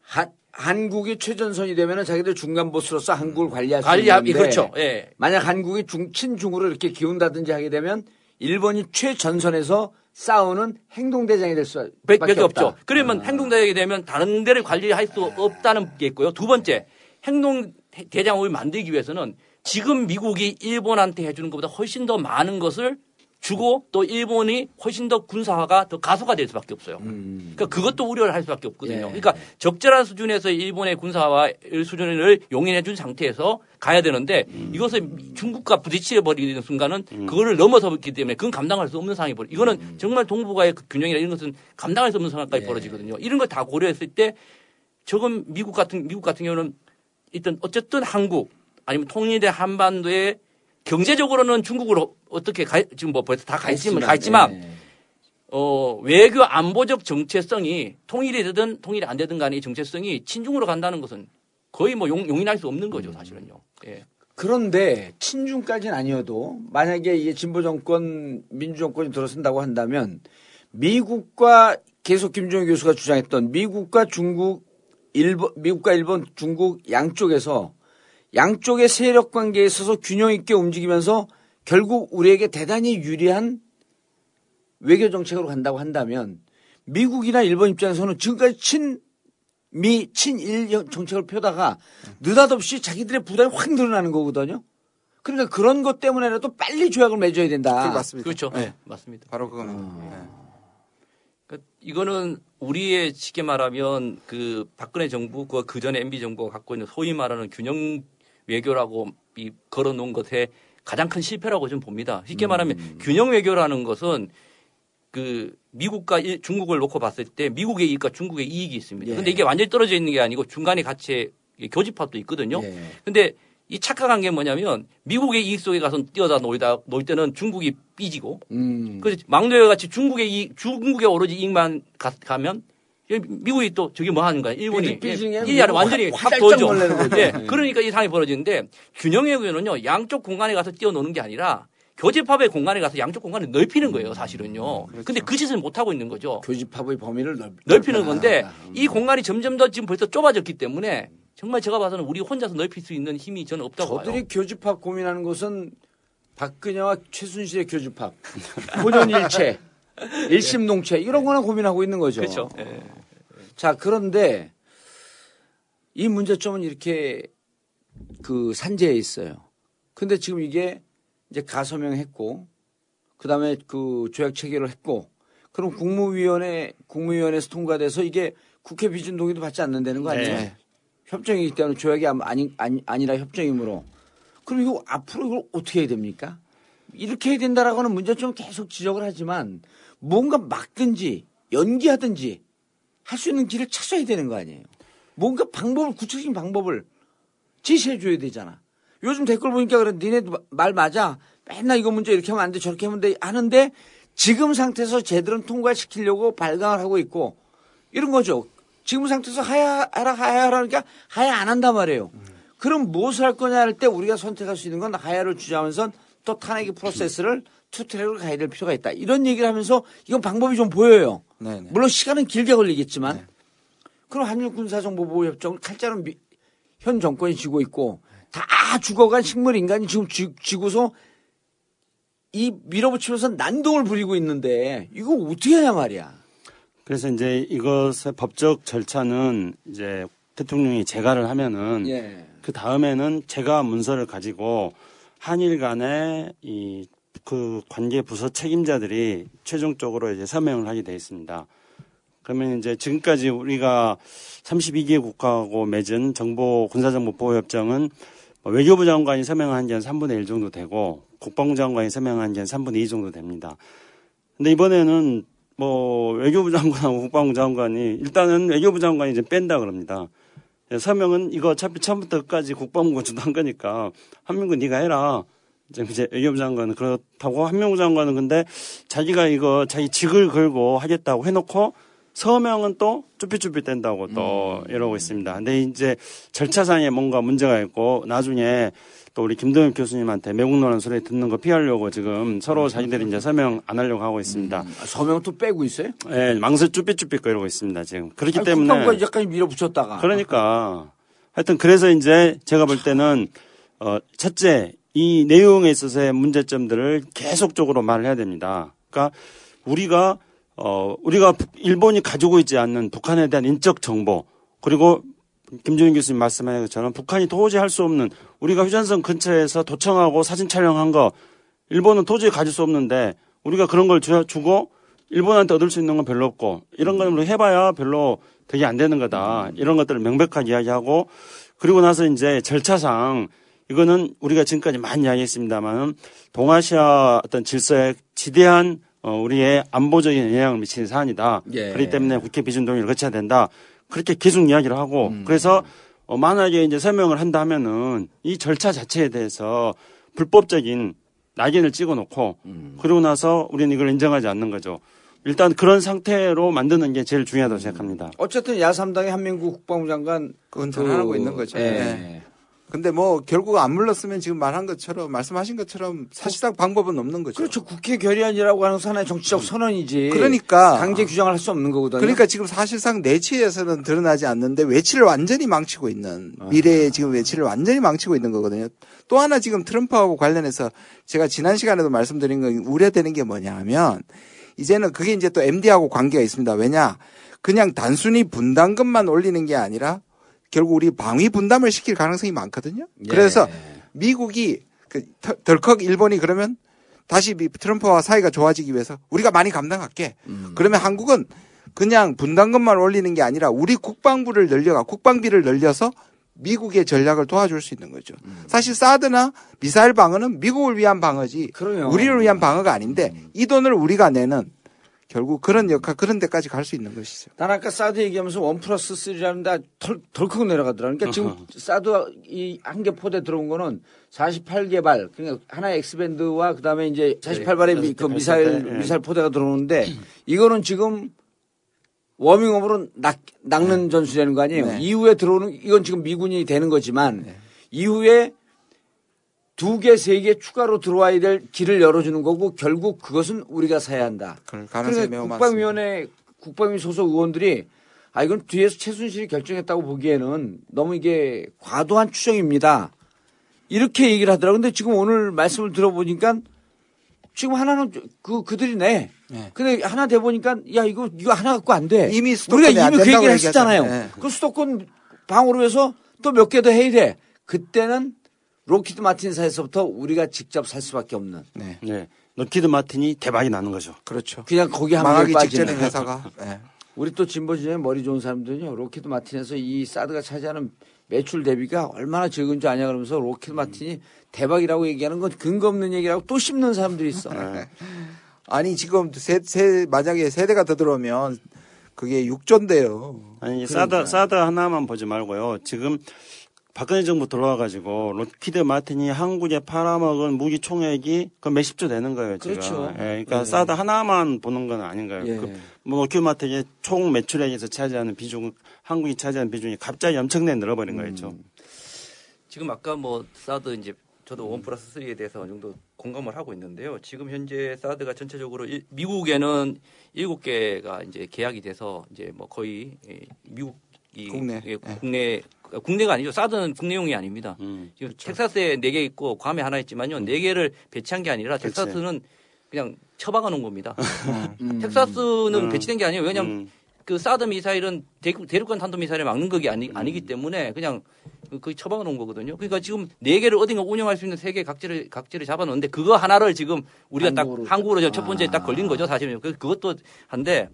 Speaker 2: 한, 한국이 최전선이 되면은 자기들 중간 보스로서 한국을 관리할 수
Speaker 5: 관리하기
Speaker 2: 있는데
Speaker 5: 그렇죠. 예.
Speaker 2: 만약 한국이 중, 친중으로 이렇게 기운다든지 하게 되면 일본이 최전선에서 싸우는 행동대장이 될 수밖에
Speaker 5: 백- 밖에
Speaker 2: 없다.
Speaker 5: 없죠. 그러면 행동대장이 되면 다른 데를 관리할 수 없다는 게 있고요. 두 번째, 행동 대장을 만들기 위해서는 지금 미국이 일본한테 해주는 것보다 훨씬 더 많은 것을 주고 또 일본이 훨씬 더 군사화가 더 가속화될 수밖에 없어요. 그러니까 그것도 우려를 할 수밖에 없거든요.
Speaker 2: 예.
Speaker 5: 그러니까 적절한 수준에서 일본의 군사화 수준을 용인해 준 상태에서 가야 되는데 이것을 중국과 부딪혀 버리는 순간은 그거를 넘어서기 때문에 그건 감당할 수 없는 상황이 벌어. 이거는 정말 동북아의 그 균형이나 이런 것은 감당할 수 없는 상황까지 벌어지거든요. 이런 걸 다 고려했을 때 저건 미국 같은 미국 같은 경우는 일단 어쨌든 한국 아니면 통일된 한반도에 경제적으로는 중국으로 어떻게 가, 지금 뭐 벌써 다 가 있지만 가 있지만
Speaker 2: 예.
Speaker 5: 어, 외교 안보적 정체성이 통일이 되든 통일이 안 되든 간에 이 정체성이 친중으로 간다는 것은 거의 뭐 용, 용인할 수 없는 거죠, 사실은요. 예.
Speaker 2: 그런데 친중까지는 아니어도 만약에 이게 진보 정권 민주 정권이 들어선다고 한다면 미국과 계속 김종인 교수가 주장했던 미국과 중국 일본 미국과 일본 중국 양쪽에서 양쪽의 세력 관계에 있어서 균형 있게 움직이면서 결국 우리에게 대단히 유리한 외교 정책으로 간다고 한다면 미국이나 일본 입장에서는 지금까지 친 미, 친일 정책을 펴다가 느닷없이 자기들의 부담이 확 늘어나는 거거든요. 그러니까 그런 것 때문에라도 빨리 조약을 맺어야 된다.
Speaker 4: 그게 맞습니다.
Speaker 5: 그렇죠.
Speaker 4: 네.
Speaker 5: 네, 맞습니다.
Speaker 4: 바로 그겁니다. 네.
Speaker 5: 그러니까 이거는 우리의 쉽게 말하면 그 박근혜 정부 그, 그 전에 MB 정부가 갖고 있는 소위 말하는 균형 외교라고 이 걸어 놓은 것에 가장 큰 실패라고 좀 봅니다. 쉽게 말하면 균형 외교라는 것은 그 미국과 일- 중국을 놓고 봤을 때 미국의 이익과 중국의 이익이 있습니다.
Speaker 2: 예.
Speaker 5: 근데 이게 완전히 떨어져 있는 게 아니고 중간에 같이 교집합도 있거든요.
Speaker 2: 예.
Speaker 5: 근데 이 착각한 게 뭐냐면 미국의 이익 속에 가서 뛰어다 놀다 놀 때는 중국이 삐지고
Speaker 2: 음.
Speaker 5: 그래서 막내와 같이 중국의 이익, 중국의 오로지 이익만 가, 가면 미국이 또 저게 뭐 하는 거야? 일본이
Speaker 2: 삐지- 삐지게
Speaker 5: 이 아래 완전히
Speaker 2: 확-
Speaker 5: 도죠. 예,
Speaker 2: 예.
Speaker 5: 그러니까 이 상황이 벌어지는데 균형의 교회는요 양쪽 공간에 가서 뛰어노는 게 아니라 교집합의 공간에 가서 양쪽 공간을 넓히는 거예요, 사실은요. 근데 그 짓을 못 하고 있는 거죠.
Speaker 2: 교집합의 범위를 넓,
Speaker 5: 넓히는. 건데 이 공간이 점점 더 지금 벌써 좁아졌기 때문에 정말 제가 봐서는 우리 혼자서 넓힐 수 있는 힘이 저는 없다고 봐요.
Speaker 2: 저들이 교집합 고민하는 것은 박근혜와 최순실의 교집합, 호전일체, 일심동체 이런 거나 고민하고 있는 거죠.
Speaker 5: 그렇죠. 예.
Speaker 2: 자, 그런데 이 문제점은 이렇게 그 산재에 있어요. 근데 지금 이게 이제 가서명했고, 그 다음에 그 조약 체결을 했고, 그럼 국무위원회, 국무위원회에서 통과돼서 이게 국회 비준 동의도 받지 않는다는 거 아니에요?
Speaker 4: 네. 협정이기
Speaker 2: 협정이기 때문에 조약이 아니, 아니, 아니라 협정이므로. 그럼 이거 앞으로 이걸 어떻게 해야 됩니까? 이렇게 해야 된다라고는 문제점 계속 지적을 하지만 뭔가 막든지 연기하든지 할 수 있는 길을 찾아야 되는 거 아니에요. 뭔가 방법을 구체적인 방법을 제시해 줘야 되잖아. 요즘 댓글 보니까 그래 니네 말 맞아. 맨날 이거 문제 이렇게 하면 안 돼 저렇게 하면 돼 하는데 지금 상태에서 제대로 통과시키려고 발광을 하고 있고 이런 거죠. 지금 상태에서 하야 하라 하야 하라니까 하야 안 한단 말이에요. 그럼 무엇을 할 거냐 할 때 우리가 선택할 수 있는 건 하야를 주장하면서 또 탄핵의 프로세스를 투트랙으로 가야 될 필요가 있다. 이런 얘기를 하면서 이건 방법이 좀 보여요.
Speaker 4: 네네.
Speaker 2: 물론 시간은 길게 걸리겠지만 그럼 한일 군사정보보호협정을 칼자루 미- 현 정권이 쥐고 있고 다 죽어간 식물 인간이 지금 쥐, 쥐고서 이 밀어붙이면서 난동을 부리고 있는데 이거 어떻게 하냐 말이야.
Speaker 3: 그래서 이제 이것의 법적 절차는 이제 대통령이 재가를 하면은
Speaker 2: 예.
Speaker 3: 그 다음에는 제가 문서를 가지고 한일 간의 이 그 관계 부서 책임자들이 최종적으로 이제 서명을 하게 돼 있습니다. 그러면 이제 지금까지 우리가 32개 국가하고 맺은 정보 군사정보 보호 협정은 뭐 외교부 장관이 서명한 게 한 3분의 1 정도 되고 국방부 장관이 서명한 게 한 3분의 2 정도 됩니다. 근데 이번에는 뭐 외교부 장관하고 국방부 장관이 일단은 외교부 장관이 이제 뺀다 그럽니다. 예, 서명은 이거 어차피 처음부터 끝까지 국방부가 주도한 거니까 한민구 네가 해라. 이제 외교부 장관은 그렇다고 한민구 장관은 근데 자기가 이거 자기 직을 걸고 하겠다고 해놓고 서명은 또 쭈삣쭈삣 댄다고 또 이러고 있습니다. 근데 이제 절차상에 뭔가 문제가 있고 나중에 또 우리 김동엽 교수님한테 매국 노란 소리 듣는 거 피하려고 지금 서로 자기들이 이제 서명 안 하려고 하고 있습니다.
Speaker 2: 아, 서명은 또 빼고 있어요?
Speaker 3: 예, 망설 쭈삣쭈삣 이러고 있습니다. 지금 그렇기
Speaker 2: 아니,
Speaker 3: 때문에
Speaker 2: 약간 밀어붙였다가
Speaker 3: 그러니까 하여튼 그래서 이제 제가 볼 때는 어 첫째 이 내용에 있어서의 문제점들을 계속적으로 말을 해야 됩니다. 그러니까 우리가 어 우리가 북- 일본이 가지고 있지 않는 북한에 대한 인적 정보 그리고 김종인 교수님 말씀하신 것처럼 북한이 도저히 할 수 없는 우리가 휴전선 근처에서 도청하고 사진 촬영한 거 일본은 도저히 가질 수 없는데 우리가 그런 걸 주- 주고 일본한테 얻을 수 있는 건 별로 없고 이런 우리 해봐야 별로 되게 안 되는 거다. 이런 것들을 명백하게 이야기하고 그리고 나서 이제 절차상 이거는 우리가 지금까지 많이 이야기했습니다만은 동아시아 어떤 질서에 지대한 어, 우리의 안보적인 영향을 미치는 사안이다.
Speaker 2: 예.
Speaker 3: 그렇기 때문에 국회 비준 동의를 거쳐야 된다. 그렇게 계속 이야기를 하고 그래서 어, 만약에 이제 설명을 한다면은 이 절차 자체에 대해서 불법적인 낙인을 찍어 놓고 그러고 나서 우리는 이걸 인정하지 않는 거죠. 일단 그런 상태로 만드는 게 제일 중요하다고 생각합니다.
Speaker 2: 어쨌든 야삼당의 한민구 국방부 장관
Speaker 4: 그건 잘하고 있는 거죠.
Speaker 2: 예.
Speaker 4: 네. 근데 뭐 결국 안 물렀으면 지금 말한 것처럼 말씀하신 것처럼 사실상 방법은 없는 거죠.
Speaker 2: 그렇죠. 국회 결의안이라고 하는 하나의 정치적 선언이지.
Speaker 4: 그러니까.
Speaker 2: 강제 규정을 할 수 없는 거거든요.
Speaker 4: 그러니까 지금 사실상 내치에서는 드러나지 않는데 외치를 완전히 망치고 있는 미래의 지금 외치를 완전히 망치고 있는 거거든요. 또 하나 지금 트럼프하고 관련해서 제가 지난 시간에도 말씀드린 거 우려되는 게 뭐냐 하면 이제는 그게 이제 또 MD하고 관계가 있습니다. 왜냐? 그냥 단순히 분담금만 올리는 게 아니라 결국 우리 방위 분담을 시킬 가능성이 많거든요.
Speaker 2: 예.
Speaker 4: 그래서 미국이 그 덜- 덜컥 일본이 그러면 다시 미- 트럼프와 사이가 좋아지기 위해서 우리가 많이 감당할게. 그러면 한국은 그냥 분담금만 올리는 게 아니라 우리 국방부를 늘려가 국방비를 늘려서 미국의 전략을 도와줄 수 있는 거죠. 사실 사드나 미사일 방어는 미국을 위한 방어지
Speaker 2: 그럼요.
Speaker 4: 우리를 위한 방어가 아닌데 이 돈을 우리가 내는 결국 그런 역할 그런 데까지 갈 수 있는 것이죠.
Speaker 2: 난 아까 사드 얘기하면서 one plus 3라는데 덜, 덜컥 내려가더라. 그러니까 지금 사드 이 한 개 포대 들어온 거는 48개 발, 그러니까 하나의 X-band와 그 다음에 이제 48발의 미, 그 미사일,
Speaker 3: 예.
Speaker 2: 미사일 포대가 들어오는데 이거는 지금 워밍업으로 낚, 낚는 전술이라는 거 아니에요.
Speaker 4: 네.
Speaker 2: 이후에 들어오는, 이건 지금 미군이 되는 거지만 이후에 두 개, 세 개 추가로 들어와야 될 길을 열어주는 거고 결국 그것은 우리가 사야 한다. 그러니까. 국방위원회 국방위 소속 의원들이 아 이건 뒤에서 최순실이 결정했다고 보기에는 너무 이게 과도한 추정입니다. 이렇게 얘기를 하더라고요. 근데 지금 오늘 말씀을 들어보니까 지금 하나는 그 그들이 내.
Speaker 4: 네.
Speaker 2: 근데 하나 돼 보니까 야 이거 이거 하나 갖고 안 돼.
Speaker 4: 이미
Speaker 2: 우리가 이미 그
Speaker 4: 된다고
Speaker 2: 얘기를. 했었잖아요.
Speaker 4: 네.
Speaker 2: 그 수도권 방어로 해서 또 몇 개 더 해야 돼. 그때는 록히드 마틴사에서부터 우리가 직접 살 수밖에 없는.
Speaker 4: 네.
Speaker 3: 네. 록히드 마틴이 대박이 나는 거죠.
Speaker 4: 그렇죠.
Speaker 2: 그냥 거기 한번
Speaker 4: 망하기. 직전에 회사가. 네.
Speaker 2: 우리 또 진보 진영에 머리 좋은 사람들은요, 록히드 마틴에서 이 사드가 차지하는 매출 대비가 얼마나 적은 줄 아냐 그러면서 록히드 마틴이 대박이라고 얘기하는 건 근거 없는 얘기라고 또 씹는 사람들이 있어.
Speaker 4: 아니 지금 세, 세 만약에 세 대가 더 들어오면 그게 6조인데요.
Speaker 3: 아니 사드 사드 하나만 보지 말고요. 지금 박근혜 정부 들어와가지고 록히드 마틴이 한국에 팔아먹은 무기 총액이 그 몇십 조 되는 거예요. 지금.
Speaker 2: 그렇죠.
Speaker 3: 예, 그러니까 사드 하나만 보는 건 아닌 거예요.
Speaker 2: 예.
Speaker 3: 그, 뭐 록히드 마틴이 총 매출액에서 차지하는 비중, 한국이 차지하는 비중이 갑자기 엄청나게 늘어버린 거였죠.
Speaker 5: 지금 아까 뭐 사드 이제 저도 one plus 3에 대해서 어느 정도 공감을 하고 있는데요. 지금 현재 사드가 전체적으로 일- 미국에는 일곱 개가 이제 계약이 돼서 이제 뭐 거의 예, 미국 이
Speaker 4: 국내.
Speaker 5: 예,
Speaker 4: 예.
Speaker 5: 국내 국내가 아니죠. 사드는 국내용이 아닙니다.
Speaker 3: 음.
Speaker 5: 지금 텍사스에 네 개 있고 괌에 하나 있지만요. 네 개를 배치한 게 아니라. 텍사스는 그냥 처박아 놓은 겁니다.
Speaker 2: 음.
Speaker 5: 텍사스는
Speaker 3: 음.
Speaker 5: 배치된 게 아니에요. 왜냐하면
Speaker 3: 음.
Speaker 5: 그 사드 미사일은 대륙, 대륙간 탄도 미사일을 막는 것이 아니, 아니기 때문에 그냥 거의 처박아 놓은 거거든요. 그러니까 지금 네 개를 어딘가 운영할 수 있는 세개 각지를 각지를 잡아 놓는데 그거 하나를 지금 우리가
Speaker 2: 한국으로.
Speaker 5: 딱 한국으로 첫 번째 딱 걸린 거죠. 사실은 그 그것도 한데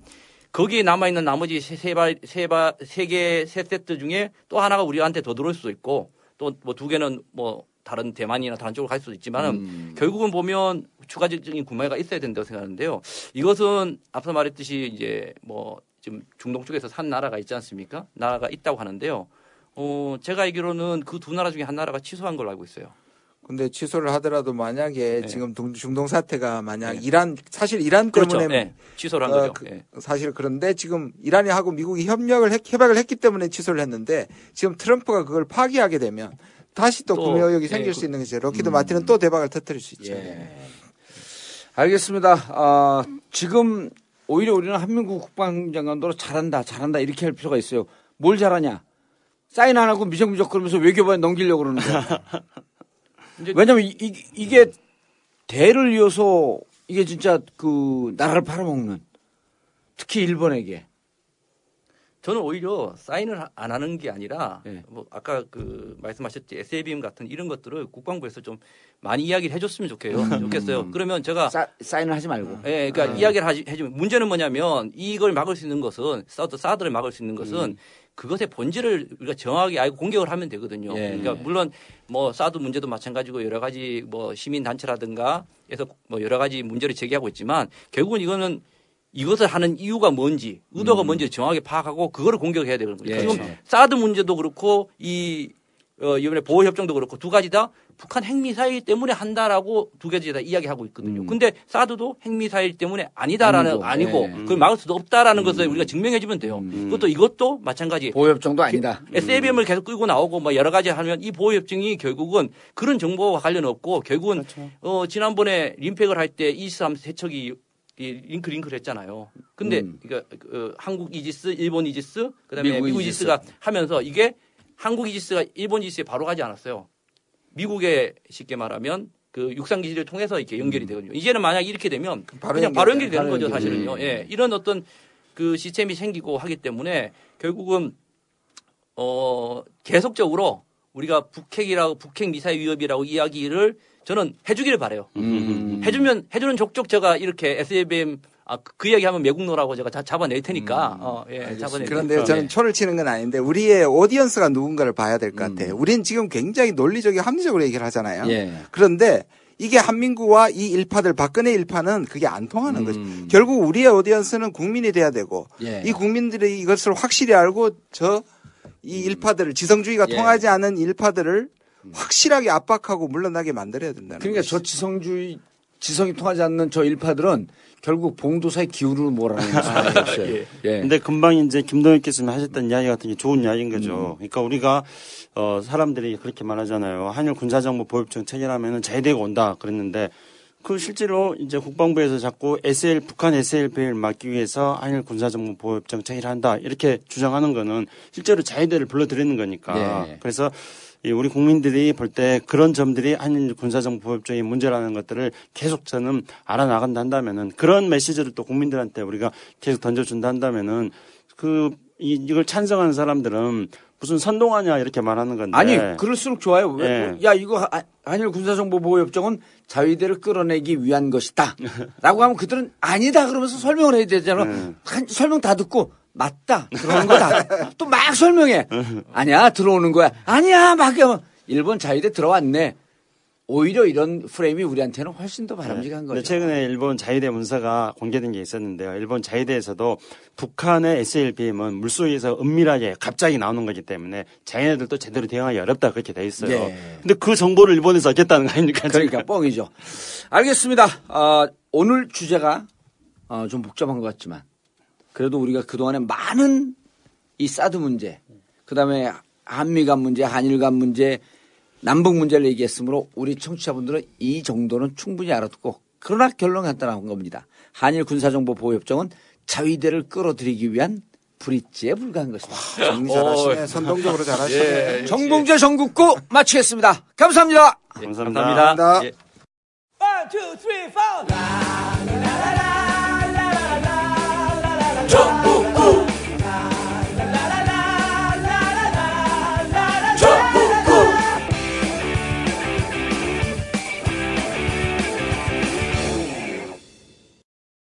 Speaker 5: 거기에 남아 있는 나머지 세세발세발세개 세 세트 중에 또 하나가 우리한테 더 들어올 수도 있고 또 뭐 두 개는 뭐 다른 대만이나 다른 쪽으로 갈 수도 있지만은
Speaker 2: 음.
Speaker 5: 결국은 보면 추가적인 구매가 있어야 된다고 생각하는데요. 이것은 앞서 말했듯이 이제 뭐 지금 중동 쪽에서 산 나라가 있지 않습니까? 나라가 있다고 하는데요. 어, 제가 알기로는 그 두 나라 중에 한 나라가 취소한 걸로 알고 있어요.
Speaker 4: 근데 취소를 하더라도 만약에
Speaker 5: 네.
Speaker 4: 지금 동- 중동 사태가 만약
Speaker 5: 네.
Speaker 4: 이란 사실 이란
Speaker 5: 그렇죠.
Speaker 4: 때문에
Speaker 5: 예, 취소를 한
Speaker 4: 어,
Speaker 5: 거죠.
Speaker 4: 그-
Speaker 5: 예.
Speaker 4: 사실 그런데 지금 이란이 하고 미국이 협력을 했, 협약을 했기 때문에 취소를 했는데 지금 트럼프가 그걸 파기하게 되면 다시 또,
Speaker 5: 또,
Speaker 4: 구매 의혹이
Speaker 5: 예,
Speaker 4: 생길
Speaker 5: 그-
Speaker 4: 수 있는 거죠. 로키드 마틴은 또 대박을 터뜨릴 수 있죠.
Speaker 2: 예. 알겠습니다. 아, 지금 오히려 우리는 한민국 국방장관도 잘한다, 잘한다 이렇게 할 필요가 있어요. 뭘 잘하냐? 사인 안 하고 미적미적 그러면서 외교부에 넘기려고 그러는 거야. 왜냐면 이, 이- 이게 대를 이어서 이게 진짜 그 나라를 팔아먹는 특히 일본에게
Speaker 5: 저는 오히려 사인을 하- 안 하는 게 아니라
Speaker 2: 예.
Speaker 5: 뭐 아까 그 말씀하셨지 SABM 같은 이런 것들을 국방부에서 좀 많이 이야기를 해줬으면 좋겠어요. 좋겠어요. 그러면 제가
Speaker 2: 사, 사인을 하지 말고
Speaker 5: 예, 그러니까 이야기를 하지, 해주면 문제는 뭐냐면 이걸 막을 수 있는 것은 사드 사드를 막을 수 있는 것은 그것의 본질을 우리가 정확하게 알고 공격을 하면 되거든요.
Speaker 2: 예.
Speaker 5: 그러니까 물론 뭐 사드 문제도 마찬가지고 여러 가지 뭐 시민 단체라든가 해서 뭐 여러 가지 문제를 제기하고 있지만 결국은 이거는 이것을 하는 이유가 뭔지 의도가 뭔지 정확하게 파악하고 그거를 공격해야 되는 거죠.
Speaker 2: 예.
Speaker 5: 지금 사드 문제도 그렇고 이 어, 이번에 보호 협정도 그렇고 두 가지 다 북한 핵미사일 때문에 한다라고 두 가지 다 이야기하고 있거든요. 근데 사드도 핵미사일 때문에 아니다라는
Speaker 2: 아니고,
Speaker 5: 아니고,
Speaker 2: 예.
Speaker 5: 그걸 막을 수도 없다라는 것을 우리가 증명해주면 돼요. 그것도 이것도 마찬가지.
Speaker 2: 보호협정도 아니다.
Speaker 5: SABM을 계속 끌고 나오고 뭐 여러 가지 하면 이 보호협정이 결국은 그런 정보와 관련 없고 결국은 어, 지난번에 림팩을 할때 이지스함 세 척이 이 링크 링크를 했잖아요. 근데
Speaker 2: 음.
Speaker 5: 그러니까 그 한국 이지스, 일본 이지스, 그다음에
Speaker 2: 미국
Speaker 5: 미국,
Speaker 2: 이지스.
Speaker 5: 이지스가 하면서 이게 한국 이지스가 일본 이지스에 바로 가지 않았어요. 미국에 쉽게 말하면 그 육상 기지를 통해서 이렇게 연결이 되거든요. 이제는 만약 이렇게 되면
Speaker 4: 바로
Speaker 5: 그냥 바로. 연결이 되는 거죠, 사실은요. 예. 이런 어떤 그 시스템이 생기고 하기 때문에 결국은 어 계속적으로 우리가 북핵이라고 북핵 미사일 위협이라고 이야기를 저는 해주기를 바래요.
Speaker 2: 음.
Speaker 5: 해주면 해주는 족족 제가 이렇게 SABM 아, 그, 그 이야기하면 매국노라고 제가 자- 잡아낼 테니까 어, 예, 잡아낼
Speaker 4: 그런데
Speaker 5: 테니까.
Speaker 4: 저는
Speaker 5: 예.
Speaker 4: 초를 치는 건 아닌데 우리의 오디언스가 누군가를 봐야 될것
Speaker 2: 음.
Speaker 4: 같아요. 우리는 지금 굉장히 논리적이고 합리적으로 얘기를 하잖아요.
Speaker 2: 예.
Speaker 4: 그런데 이게 한민구와 이 일파들 박근혜 일파는 그게 안 통하는 거죠.
Speaker 2: 음.
Speaker 4: 결국 우리의 오디언스는 국민이 돼야 되고
Speaker 2: 예.
Speaker 4: 이 국민들이 이것을 확실히 알고 저 이 일파들을 지성주의가
Speaker 2: 예.
Speaker 4: 통하지 않은 일파들을 확실하게 압박하고 물러나게 만들어야 된다는
Speaker 2: 그러니까
Speaker 4: 거죠.
Speaker 2: 저 지성주의 지성이 통하지 않는 저 일파들은 결국 봉도사의 기운으로 몰아내는 사람이었어요.
Speaker 5: 예.
Speaker 2: 예.
Speaker 3: 근데 금방 이제 김동현 교수님 하셨던 이야기 같은 게 좋은 이야기인 거죠.
Speaker 2: 음.
Speaker 3: 그러니까 우리가 어 사람들이 그렇게 말하잖아요. 한일 군사정보 보입증 체결하면은 자위대가 온다 그랬는데 그 실제로 이제 국방부에서 자꾸 SL 북한 SLB를 막기 위해서 한일 군사정보 보입증 체결한다 이렇게 주장하는 거는 실제로 자위대를 불러들이는 거니까.
Speaker 2: 네.
Speaker 3: 그래서 이 우리 국민들이 볼 때 그런 점들이 한일 군사정보 보입증의 문제라는 것들을 계속 저는 알아나간다 한다면은 그런 메시지를 또 국민들한테 우리가 계속 던져준다 한다면은 그 이, 이걸 찬성하는 사람들은 무슨 선동하냐 이렇게 말하는 건데
Speaker 2: 아니 그럴수록 좋아요. 왜-
Speaker 3: 예.
Speaker 2: 야 이거 하- 한일 군사정보보호협정은 자위대를 끌어내기 위한 것이다.라고 하면 그들은 아니다 그러면서 설명을 해야 되잖아.
Speaker 3: 네.
Speaker 2: 한- 설명 다 듣고 맞다 들어오는 거다. 또 막 설명해. 아니야 들어오는 거야. 아니야 막 일본 자위대 들어왔네. 오히려 이런 프레임이 우리한테는 훨씬 더 바람직한
Speaker 3: 근데
Speaker 2: 거죠.
Speaker 3: 최근에 일본 자위대 문서가 공개된 게 있었는데요. 일본 자위대에서도 북한의 SLBM은 물속에서 은밀하게 갑자기 나오는 거기 때문에 자기네들도 제대로 대응하기 어렵다 그렇게 돼 있어요.
Speaker 2: 예.
Speaker 3: 근데 그 정보를 일본에서 얻겠다는 거 아닙니까?
Speaker 2: 그러니까 뻥이죠. 알겠습니다. 아, 오늘 주제가 어, 좀 복잡한 것 같지만 그래도 우리가 그동안에 많은 이 사드 문제, 그 다음에 한미 간 문제, 한일 간 문제, 남북 문제를 얘기했으므로 우리 청취자분들은 이 정도는 충분히 알아듣고 그러나 결론 간단한 겁니다. 한일 군사정보보호협정은 자위대를 끌어들이기 위한 브릿지에 불과한 것입니다.
Speaker 4: 정리 잘하시네. 선동적으로 잘하시네.
Speaker 2: 정봉재 전국구 마치겠습니다. 감사합니다.
Speaker 3: 감사합니다.
Speaker 5: 감사합니다.
Speaker 4: 감사합니다.
Speaker 5: 예.
Speaker 2: One, two, three, four.